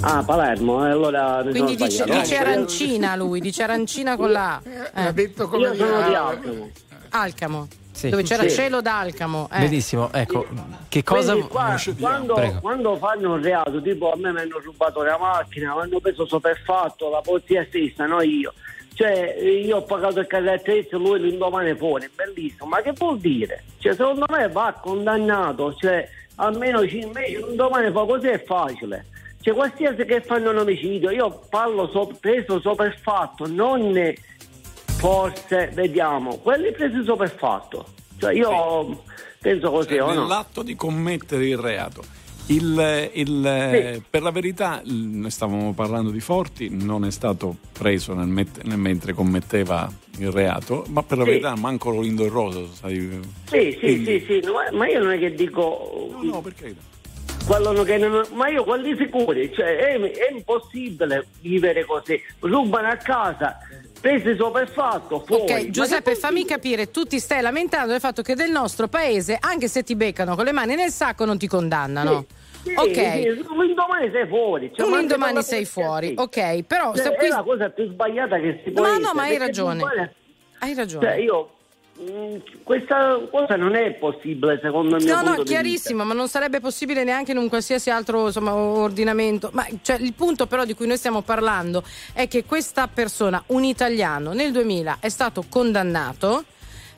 Ah, Palermo, eh, allora Quindi dice, dice arancina lui, dice arancina con la A. Ha detto come Io sono di Alcamo. Alcamo. Sì. Dove c'era Sì. cielo d'Alcamo. Eh. Benissimo, ecco, che cosa... Qua, quando, quando fanno un reato, tipo a me mi hanno rubato la macchina, mi hanno preso sopraffatto, la polizia stessa, non io. Cioè, io ho pagato il caratterizzo, lui l'indomani fuori, bellissimo. Ma che vuol dire? Cioè, secondo me va condannato, cioè, almeno ci- invece un domani fa così è facile. Cioè, qualsiasi che fanno un omicidio, io parlo so- preso sopraffatto, non forse, vediamo, quelli presi sopraffatto. Cioè, io penso così, o no? nell'atto di commettere il reato. Il, il- Per la verità, noi stavamo parlando di Forti, non è stato preso nel met- nel- mentre commetteva il reato, ma per la Sì. verità manco Rolindo Rosa, sai. Sì, sì, Quindi- sì, sì, no, ma- ma io non è che dico... No, no, perché? Non- ma io quelli sicuri, cioè è, è impossibile vivere così. Rubano a casa, presi sopraffatto, fuori. Ok, Giuseppe, fammi capire, tu ti stai lamentando del fatto che del nostro paese, anche se ti beccano con le mani nel sacco, non ti condannano. Sì, ok, sì, un indomani sei fuori. Cioè, un ma indomani anche sei fuori, ok, però sì. Cioè, qui- è la cosa più sbagliata che si può No, no, ma hai ragione. tu hai ragione. Cioè, io questa cosa non è possibile secondo mio No, no, chiarissimo, ma non sarebbe possibile neanche in un qualsiasi altro insomma, ordinamento. Ma cioè, il punto però di cui noi stiamo parlando è che questa persona, un italiano, nel 2000 è stato condannato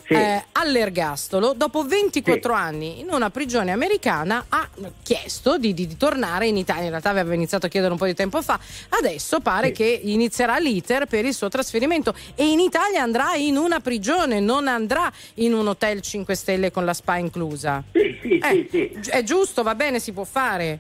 eh, all'ergastolo. Dopo 24 anni in una prigione americana ha chiesto di, di- di tornare in Italia. In realtà aveva iniziato a chiedere un po' di tempo fa. Adesso pare che inizierà l'iter per il suo trasferimento e in Italia andrà in una prigione, non andrà in un hotel 5 stelle con la spa inclusa. Sì, sì, Eh, sì, sì. È giusto, va bene, si può fare.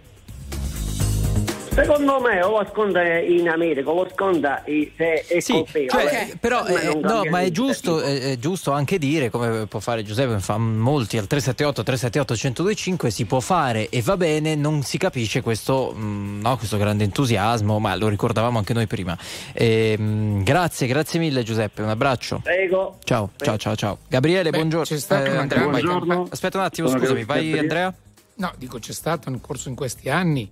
Secondo me o lo sconda in America o lo sconda i- se è Sì, colpevole. cioè, però Per me eh, no, ma è giusto, è, è giusto anche dire, come può fare Giuseppe, fa molti al 378 378 1025, si può fare e va bene, non si capisce questo, mh, no, questo grande entusiasmo, ma lo ricordavamo anche noi prima. Ehm, grazie, grazie mille Giuseppe, un abbraccio. Prego. Ciao, ciao, ciao, ciao. Gabriele, Beh, buongiorno. una Andrea, campagna- Aspetta un attimo, Sono scusami, vai Andrea. No, dico c'è stata nel corso in questi anni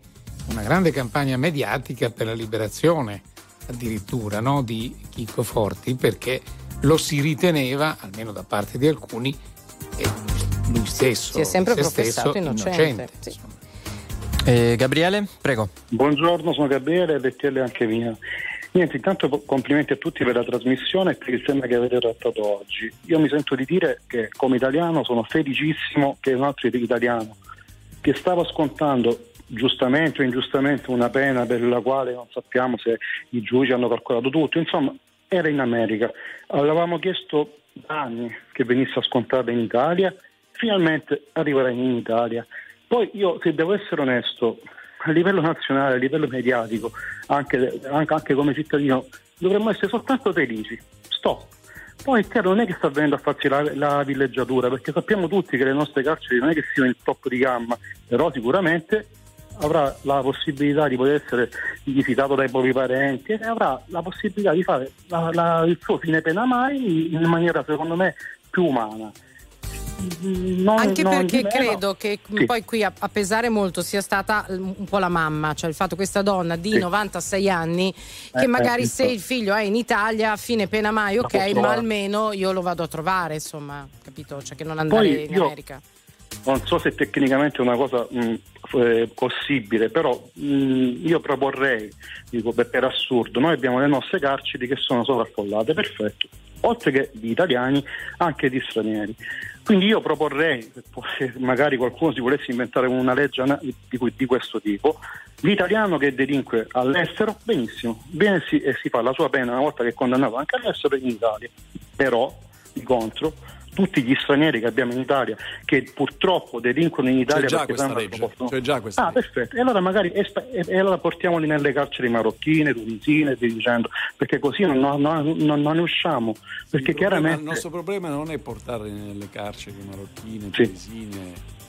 una grande campagna mediatica per la liberazione addirittura no, di Chico Forti perché lo si riteneva, almeno da parte di alcuni, lui stesso Si è sempre se professato stesso, innocente. Sì. Eh, Gabriele, prego. Buongiorno, sono Gabriele, RTL anche mia. Niente, intanto complimenti a tutti per la trasmissione e per il tema che avete trattato oggi. Io mi sento di dire che come italiano sono felicissimo che un altro italiano che stava scontando giustamente o ingiustamente una pena per la quale non sappiamo se i giudici hanno calcolato tutto, insomma era in America. Avevamo chiesto da anni che venisse scontata in Italia, finalmente arriverà in Italia. Poi io, se devo essere onesto, a livello nazionale, a livello mediatico, anche, anche- anche come cittadino, dovremmo essere soltanto felici. Stop. Poi è chiaro, non è che sta venendo a farsi la, la villeggiatura, perché sappiamo tutti che le nostre carceri non è che siano il top di gamma, però sicuramente avrà la possibilità di poter essere visitato dai propri parenti e avrà la possibilità di fare la- la- il suo fine pena mai in maniera secondo me più umana. Non- Anche non perché credo che Sì. poi qui a, a pesare molto sia stata mm, un po' la mamma, cioè il fatto che questa donna di Sì. 96 anni, che Eh, magari eh, se il figlio è in Italia, a fine pena mai, ok, ma almeno io lo vado a trovare, insomma, capito? Cioè che non andare Poi in io- America. Non so se tecnicamente è una cosa mh, eh, possibile, però mh, io proporrei, dico per, per assurdo, noi abbiamo le nostre carceri che sono sovraffollate, perfetto, oltre che di italiani, anche di stranieri. Quindi io proporrei, se magari qualcuno si volesse inventare una legge di, cui- di questo tipo, l'italiano che delinque all'estero, benissimo, viene si- e si fa la sua pena una volta che è condannato anche all'estero in Italia, però di contro tutti gli stranieri che abbiamo in Italia che purtroppo delinquono in Italia C'è già questa legge, possono- c'è già questa Ah, perfetto. E allora magari espa- e, allora portiamoli nelle carceri marocchine, tunisine, e via dicendo, perché così non, non- non- non ne usciamo. Perché Il, problema- chiaramente il nostro problema non è portarli nelle carceri marocchine, tunisine. Sì.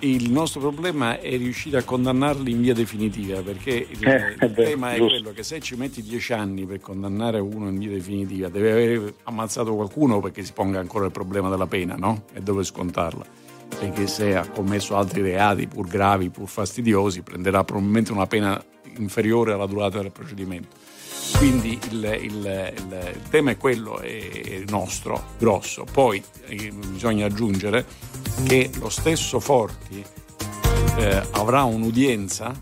Il nostro problema è riuscire a condannarli in via definitiva, perché il, Eh, il è vero, tema è giusto. quello che se ci metti dieci anni per condannare uno in via definitiva, deve aver ammazzato qualcuno perché si ponga ancora il problema della pena, no? E dove scontarla. Perché se ha commesso altri reati, pur gravi, pur fastidiosi, prenderà probabilmente una pena inferiore alla durata del procedimento. Quindi il, il- il- tema è quello, è nostro, grosso. Poi eh, bisogna aggiungere che lo stesso Forti eh, avrà un'udienza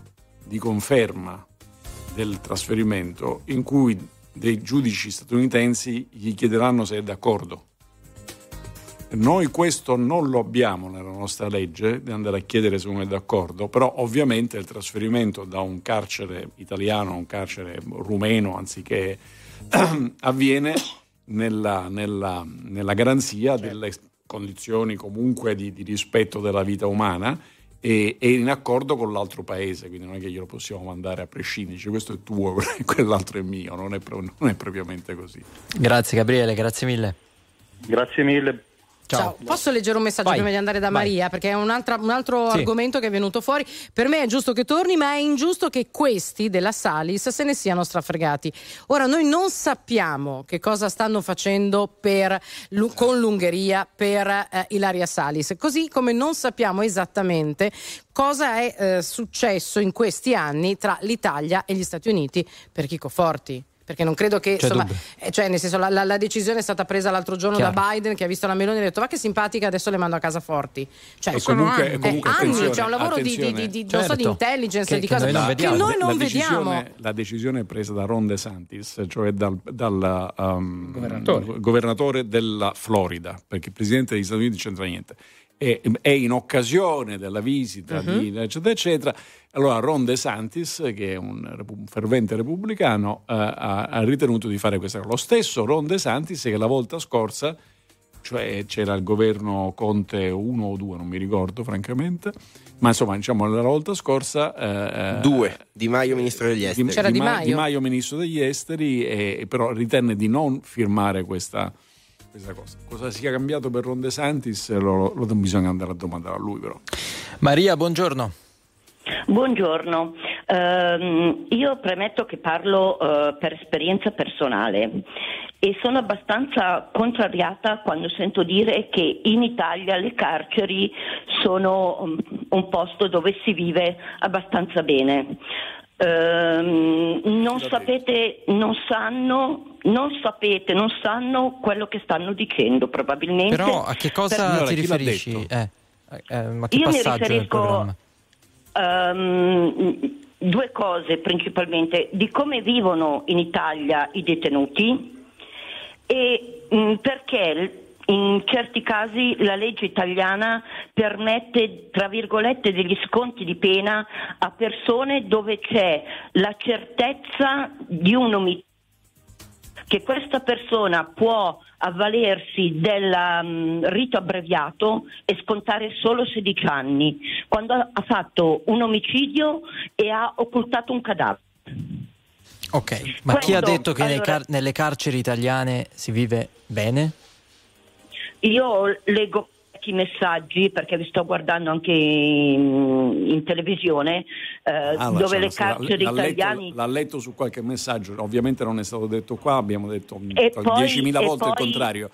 di conferma del trasferimento in cui dei giudici statunitensi gli chiederanno se è d'accordo. Noi questo non lo abbiamo nella nostra legge di andare a chiedere se uno è d'accordo, però ovviamente il trasferimento da un carcere italiano a un carcere rumeno anziché avviene nella, nella- nella garanzia delle condizioni comunque di, di rispetto della vita umana e, e in accordo con l'altro paese, quindi non è che glielo possiamo mandare a prescindere, dice, questo è tuo, quell'altro è mio, non è, non è propriamente così. Grazie Gabriele, grazie mille. Grazie mille. Ciao. Posso leggere un messaggio Vai. prima di andare da Vai. Maria? Perché è un, un altro Sì. argomento che è venuto fuori. Per me è giusto che torni, ma è ingiusto che questi della Salis se ne siano strafregati. Ora, noi non sappiamo che cosa stanno facendo per con l'Ungheria per eh, Ilaria Salis, così come non sappiamo esattamente cosa è eh, successo in questi anni tra l'Italia e gli Stati Uniti per Chico Forti. Perché non credo che insomma, eh, cioè, nel senso, la, la- la decisione è stata presa l'altro giorno Chiaro. da Biden che ha visto la Meloni e ha detto va che simpatica adesso le mando a casa forti cioè E sono comunque- anni, comunque, Eh, anni, c'è un lavoro di, di- di- non so, di Certo. intelligence Che- di che cose noi non che vediamo. noi non la vediamo decisione, la decisione presa da Ron DeSantis, cioè dal, dal, um, Governatore. governatore della Florida, perché il presidente degli Stati Uniti non c'entra niente, è, è in occasione della visita di eccetera eccetera. Allora Ron DeSantis, che è un, fervente repubblicano, eh, ha, ha ritenuto di fare questa cosa. Lo stesso Ron DeSantis che la volta scorsa cioè c'era il governo Conte 1 o 2, non mi ricordo francamente, ma insomma diciamo la volta scorsa... eh, Due, Di Maio ministro degli esteri. C'era Di Ma- Maio. Di Maio ministro degli esteri, e, però ritenne di non firmare questa, questa cosa. Cosa sia cambiato per Ron De Santis lo, lo bisogna andare a domandare a lui però. Maria, buongiorno. Buongiorno, Ehm, io premetto che parlo eh, per esperienza personale e sono abbastanza contrariata quando sento dire che in Italia le carceri sono um, un posto dove si vive abbastanza bene. Ehm, non sapete, non sanno, non sapete, non sanno quello che stanno dicendo probabilmente. Però a che cosa Signora, ti l'ha riferisci? Eh, eh, ma che Io mi riferisco programma? Ehm, due cose principalmente, di come vivono in Italia i detenuti e mh, perché in certi casi la legge italiana permette, tra virgolette, degli sconti di pena a persone dove c'è la certezza di un omicidio che questa persona può avvalersi del mm, rito abbreviato e scontare solo 16 anni, quando ha fatto un omicidio e ha occultato un cadavere. Ok, ma chi ha Questo, detto che allora- car- nelle carceri italiane si vive bene? Io leggo i messaggi perché vi sto guardando anche in, in televisione eh, Ah, dove le carceri l'ha, letto, italiane l'ha letto su qualche messaggio, ovviamente non è stato detto qua, abbiamo detto mm, E poi- 10.000 e volte il poi- contrario.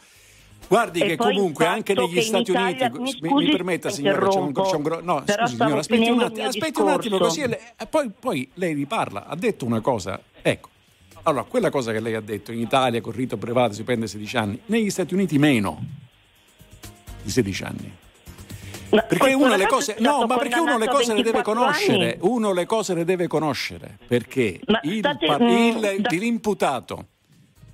Guardi che il comunque anche negli Stati Italia- Uniti, mi scusi, mi permetta signora, c'è un, c'è un gro- no, scusi signora, aspetti un il attimo, aspetti un attimo così le- poi, poi lei riparla, ha detto una cosa, ecco, allora quella cosa che lei ha detto, in Italia con rito privato si prende 16 anni, negli Stati Uniti meno di 16 anni. Perché questo uno le cose, no, ma perché uno le cose le deve 24 conoscere, anni. uno le cose le deve conoscere, perché il, state- mm, il- da- l'imputato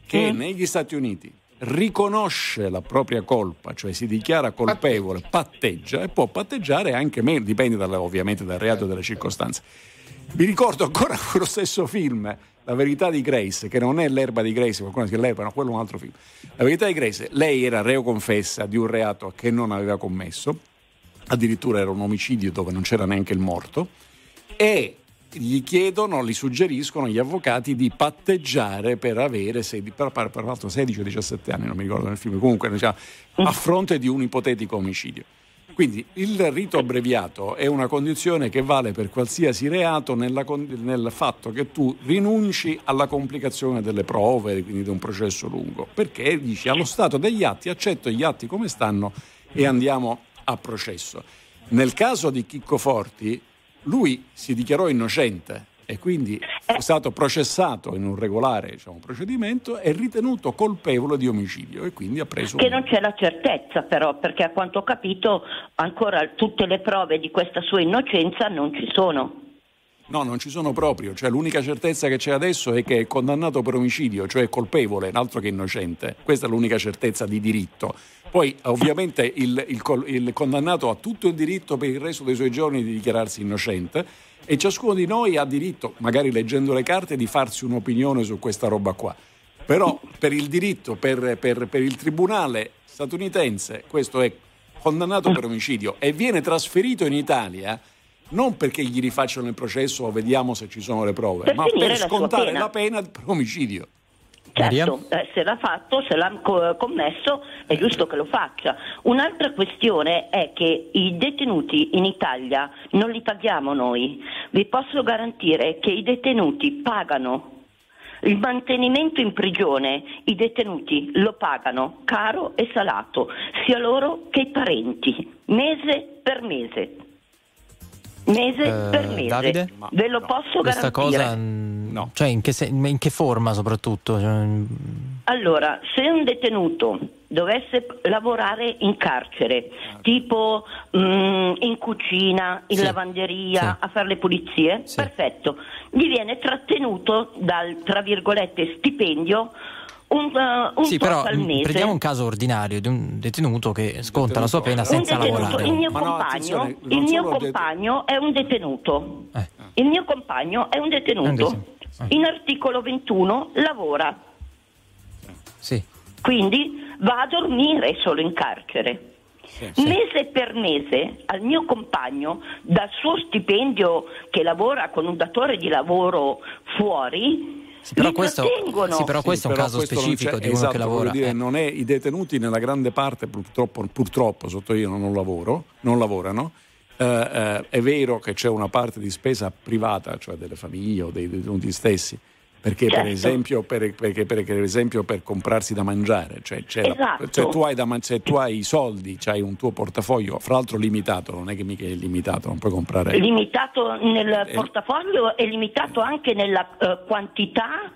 che Mm. negli Stati Uniti riconosce la propria colpa, cioè si dichiara colpevole, patteggia e può patteggiare anche meno, dipende dalle- ovviamente dal reato e dalle circostanze. Vi ricordo ancora quello stesso film, La verità di Grace, che non è l'erba di Grace, qualcuno dice l'erba, no, quello è un altro film. La verità di Grace, lei era reo confessa di un reato che non aveva commesso, addirittura era un omicidio dove non c'era neanche il morto, e gli chiedono, gli suggeriscono gli avvocati di patteggiare per avere, per, per, per l'altro 16 o 17 anni, non mi ricordo nel film, comunque diciamo, a fronte di un ipotetico omicidio. Quindi il rito abbreviato è una condizione che vale per qualsiasi reato nella, nel fatto che tu rinunci alla complicazione delle prove, quindi di un processo lungo, perché dici allo stato degli atti accetto gli atti come stanno e andiamo a processo. Nel caso di Chicco Forti, lui si dichiarò innocente e quindi è stato processato in un regolare diciamo, procedimento e ritenuto colpevole di omicidio e quindi ha preso... Che non c'è la certezza però, perché a quanto ho capito ancora tutte le prove di questa sua innocenza non ci sono. No, non ci sono proprio, cioè l'unica certezza che c'è adesso è che è condannato per omicidio, cioè colpevole, altro che innocente. Questa è l'unica certezza di diritto. Poi ovviamente il, il, il condannato ha tutto il diritto per il resto dei suoi giorni di dichiararsi innocente e ciascuno di noi ha diritto, magari leggendo le carte, di farsi un'opinione su questa roba qua. Però per il diritto, per, per, per il tribunale statunitense, questo è condannato per omicidio e viene trasferito in Italia non perché gli rifacciano il processo o vediamo se ci sono le prove, per ma per la scontare pena. la pena per omicidio. Certo, eh, se l'ha fatto, se l'ha co- commesso, è giusto che lo faccia. Un'altra questione è che i detenuti in Italia non li paghiamo noi. Vi posso garantire che i detenuti pagano il mantenimento in prigione, i detenuti lo pagano caro e salato, sia loro che i parenti, mese per mese. Mese Eh, per mese. Davide? Ve lo posso Questa garantire. cosa, no. cioè in che, se- in che forma soprattutto? Cioè, Allora, se un detenuto dovesse lavorare in carcere, tipo mm, in cucina, in Sì, lavanderia, sì. a fare le pulizie, perfetto, gli viene trattenuto dal, tra virgolette, stipendio un, uh, un sì, tot però al mh, mese. prendiamo un caso ordinario di un detenuto che sconta la sua pena Un senza detenuto, lavorare. il mio no, compagno, attenzione, il mio det- compagno è un detenuto. Eh. Il mio compagno è un detenuto. In articolo 21 lavora. Sì. Quindi va a dormire solo in carcere. Mese per mese al mio compagno, dal suo stipendio che lavora con un datore di lavoro fuori, però mi questo- sì, però questo è un però caso specifico di uno esatto, che lavora. dire, eh. non è, I detenuti nella grande parte purtroppo, purtroppo sottolineo non lavoro, non lavorano. Eh, eh, è vero che c'è una parte di spesa privata, cioè delle famiglie o dei detenuti stessi, perché, per, Certo. esempio, per, perché, perché, per esempio per comprarsi da mangiare, cioè, c'è la- Esatto. cioè tu hai da se tu hai i soldi, hai un tuo portafoglio, fra l'altro limitato, non è che mica è limitato, non puoi comprare. limitato nel Eh. portafoglio e limitato anche nella eh, quantità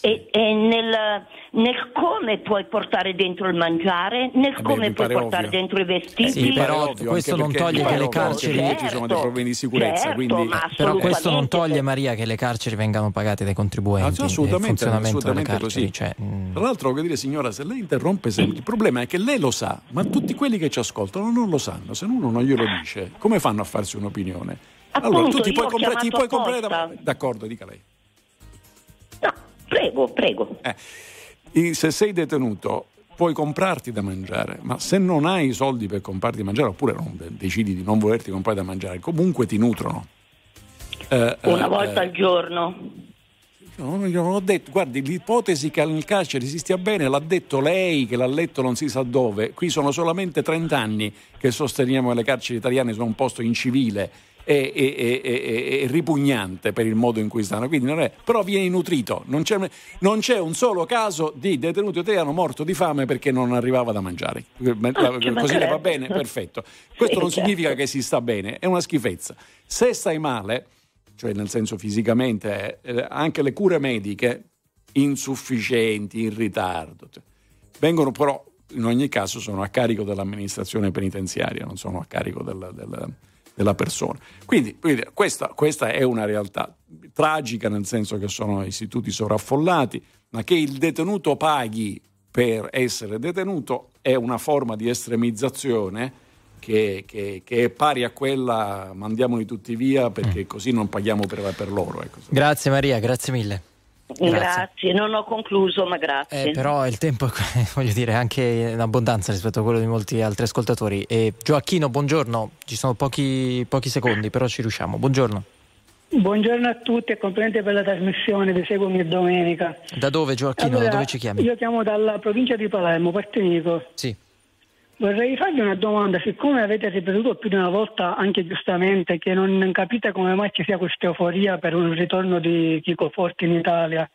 e, e nel, nel come puoi portare dentro il mangiare, nel beh, come mi puoi portare ovvio. dentro i vestiti. Sì, però ovvio, questo non toglie che le carceri perché ci sono dei problemi di sicurezza, certo, quindi ma Però questo non toglie, Maria, che le carceri vengano pagate dai contribuenti. Ah, assolutamente, assolutamente carceri. così. Cioè, mh, Tra l'altro, voglio dire, signora, se lei interrompe sempre, il problema è che lei lo sa, ma tutti quelli che ci ascoltano non lo sanno. Se uno non glielo dice, come fanno a farsi un'opinione? allora, Appunto, tu ti puoi, comprare- ti puoi comprare da-. D'accordo, dica lei. Prego, prego. I- Se sei detenuto, puoi comprarti da mangiare, ma se non hai i soldi per comprarti da mangiare, oppure non- decidi di non volerti comprare da mangiare, comunque ti nutrono. Eh, Una eh, volta eh, al giorno. No, io non ho detto, guardi, l'ipotesi che nel carcere si stia bene l'ha detto lei, che l'ha letto non si sa dove. Qui sono solamente 30 anni che sosteniamo che le carceri italiane sono un posto incivile e, e- e- e- ripugnante per il modo in cui stanno. Quindi non è, però viene nutrito. Non c'è, non c'è un solo caso di detenuto italiano morto di fame perché non arrivava da mangiare. ci Così le va bene? Perfetto. Questo non certo. significa che si sta bene, è una schifezza. Se stai male, cioè nel senso fisicamente, eh, anche le cure mediche insufficienti, in ritardo, cioè, vengono però in ogni caso sono a carico dell'amministrazione penitenziaria, non sono a carico del- del- della persona. Quindi, questa, questa è una realtà tragica nel senso che sono istituti sovraffollati, ma che il detenuto paghi per essere detenuto è una forma di estremizzazione che, che, che, è pari a quella mandiamoli tutti via perché mm. così non paghiamo per, per loro. Ecco. Grazie Maria, grazie mille. Grazie. grazie. non ho concluso, ma grazie. Eh, però il tempo è voglio dire, anche in abbondanza rispetto a quello di molti altri ascoltatori. E Gioacchino, buongiorno, ci sono pochi, pochi secondi, però ci riusciamo. Buongiorno. Buongiorno a tutti e complimenti per la trasmissione, vi seguo ogni domenica. Da dove Gioacchino? Allora, da dove ci chiami? Io chiamo dalla provincia di Palermo, Partenico. Sì. Vorrei farvi una domanda, siccome avete ripetuto più di una volta, anche giustamente, che non capite come mai ci sia questa euforia per un ritorno di Chico Forti in Italia,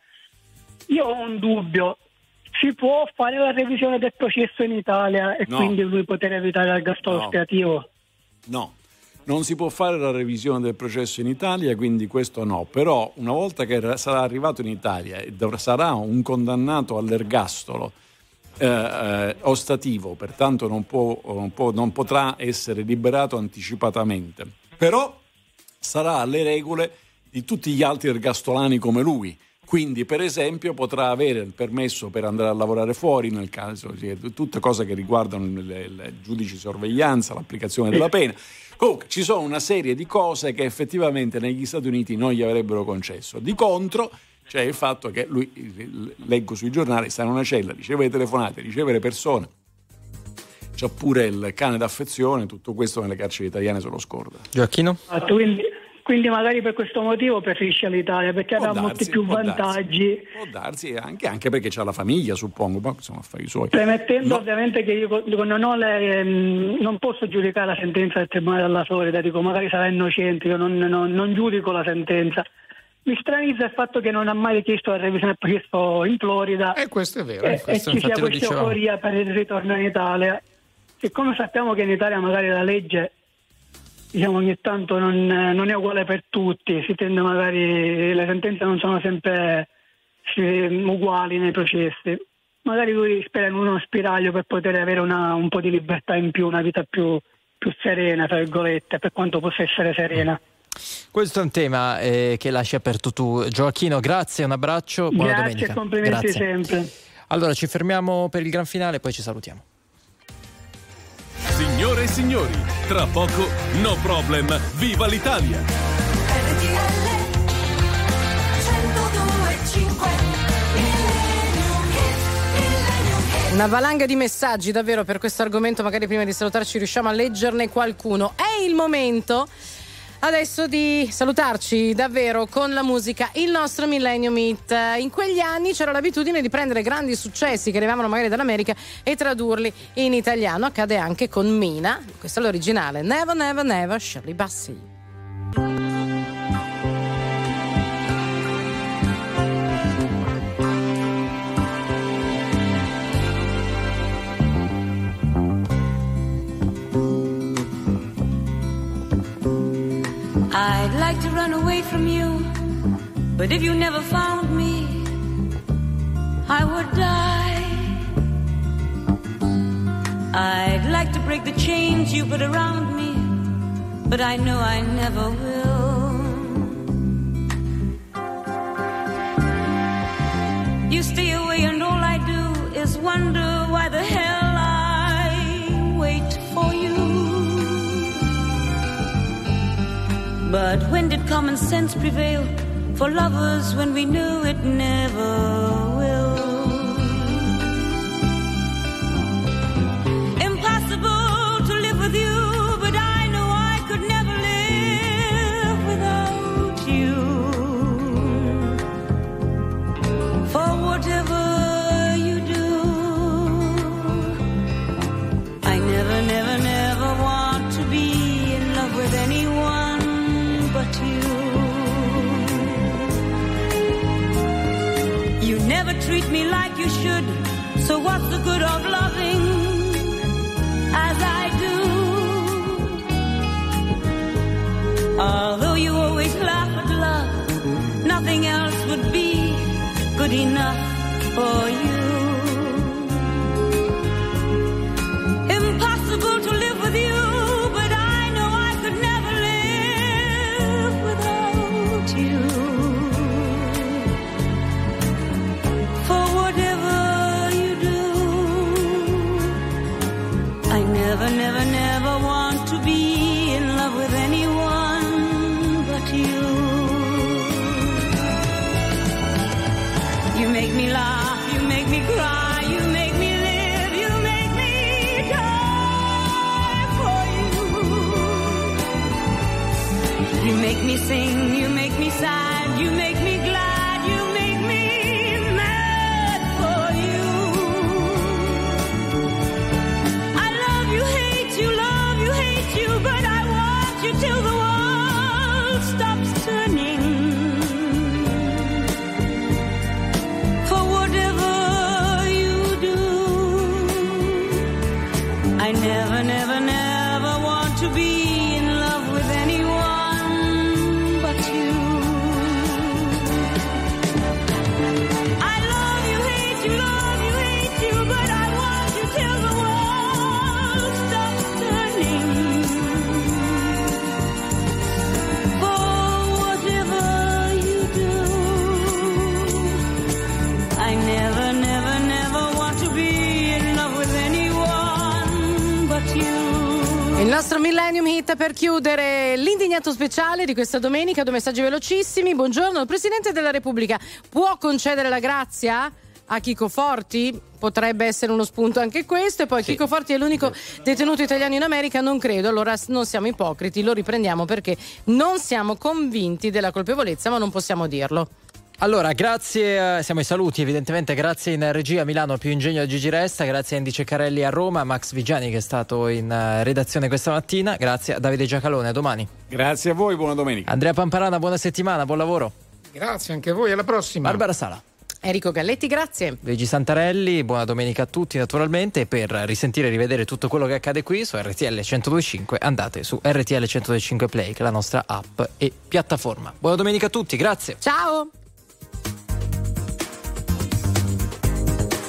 io ho un dubbio. Si può fare la revisione del processo in Italia e no. quindi lui poter evitare l'ergastolo no. spiativo? No, non si può fare la revisione del processo in Italia, quindi questo no. Però una volta che sarà arrivato in Italia e sarà un condannato all'ergastolo, eh, eh, ostativo, pertanto non, può, non, può, non potrà essere liberato anticipatamente. Però sarà alle regole di tutti gli altri ergastolani come lui. Quindi, per esempio, potrà avere il permesso per andare a lavorare fuori, nel caso, tutte cose che riguardano il giudice di sorveglianza, l'applicazione della pena. Comunque, ci sono una serie di cose che effettivamente negli Stati Uniti non gli avrebbero concesso. Di contro, cioè il fatto che lui, leggo sui giornali, sta in una cella, riceve le telefonate, riceve le persone, c'ha pure il cane d'affezione, tutto questo nelle carceri italiane se lo scorda. Gioacchino? Quindi, quindi magari per questo motivo preferisce l'Italia, perché avrà molti più vantaggi. Darsi, può darsi, anche, anche perché c'ha la famiglia, suppongo, ma sono affari suoi. Premettendo no. ovviamente che io non, le, ehm, non, posso giudicare la sentenza del Tribunale della Florida, dico magari sarà innocente, io non, non, non giudico la sentenza mi stranizza il fatto che non ha mai richiesto la revisione del processo in Florida. E eh, questo è vero. E, e ci sia questa euforia per il ritorno in Italia. Siccome sappiamo che in Italia magari la legge diciamo, ogni tanto non, non, è uguale per tutti, si tende magari, le sentenze non sono sempre uguali nei processi. Magari lui spera in uno spiraglio per poter avere una, un po' di libertà in più, una vita più, più serena, tra virgolette, per quanto possa essere serena. Questo è un tema eh, che lasci aperto tu. Gioacchino, grazie, un abbraccio, buona grazie, domenica. complimenti grazie. sempre. Allora ci fermiamo per il gran finale e poi ci salutiamo. Signore e signori, tra poco No Problem, viva l'Italia! Una valanga di messaggi davvero per questo argomento, magari prima di salutarci riusciamo a leggerne qualcuno. È il momento adesso di salutarci davvero con la musica Il nostro Millennium Hit. In quegli anni c'era l'abitudine di prendere grandi successi che arrivavano magari dall'America e tradurli in italiano. Accade anche con Mina, questo è l'originale. Never, never, never, Shirley Bassey. I'd like to run away from you, but if you never found me, I would die. I'd like to break the chains you put around me, but I know I never will. You stay away, and all I do is wonder why the hell But when did common sense prevail for lovers when we knew it never will? Hit per chiudere l'indignato speciale di questa domenica, due messaggi velocissimi. Buongiorno, il Presidente della Repubblica può concedere la grazia a Chico Forti? Potrebbe essere uno spunto anche questo. E poi Chico Forti è l'unico detenuto italiano in America? Non credo. Allora non siamo ipocriti, lo riprendiamo perché non siamo convinti della colpevolezza, ma non possiamo dirlo. Allora, grazie, eh, siamo ai saluti evidentemente, grazie in regia a Milano, più ingegno a Gigi Resta, grazie a Andy Ceccarelli a Roma, a Max Vigiani che è stato in eh, redazione questa mattina, grazie a Davide Giacalone, a domani. Grazie a voi, buona domenica. Andrea Pamparana, buona settimana, buon lavoro. Grazie anche a voi, alla prossima. Barbara Sala. Enrico Galletti, grazie. Luigi Santarelli, buona domenica a tutti naturalmente per risentire e rivedere tutto quello che accade qui su RTL 1025 andate su RTL 1025 Play che è la nostra app e piattaforma. Buona domenica a tutti, grazie. Ciao.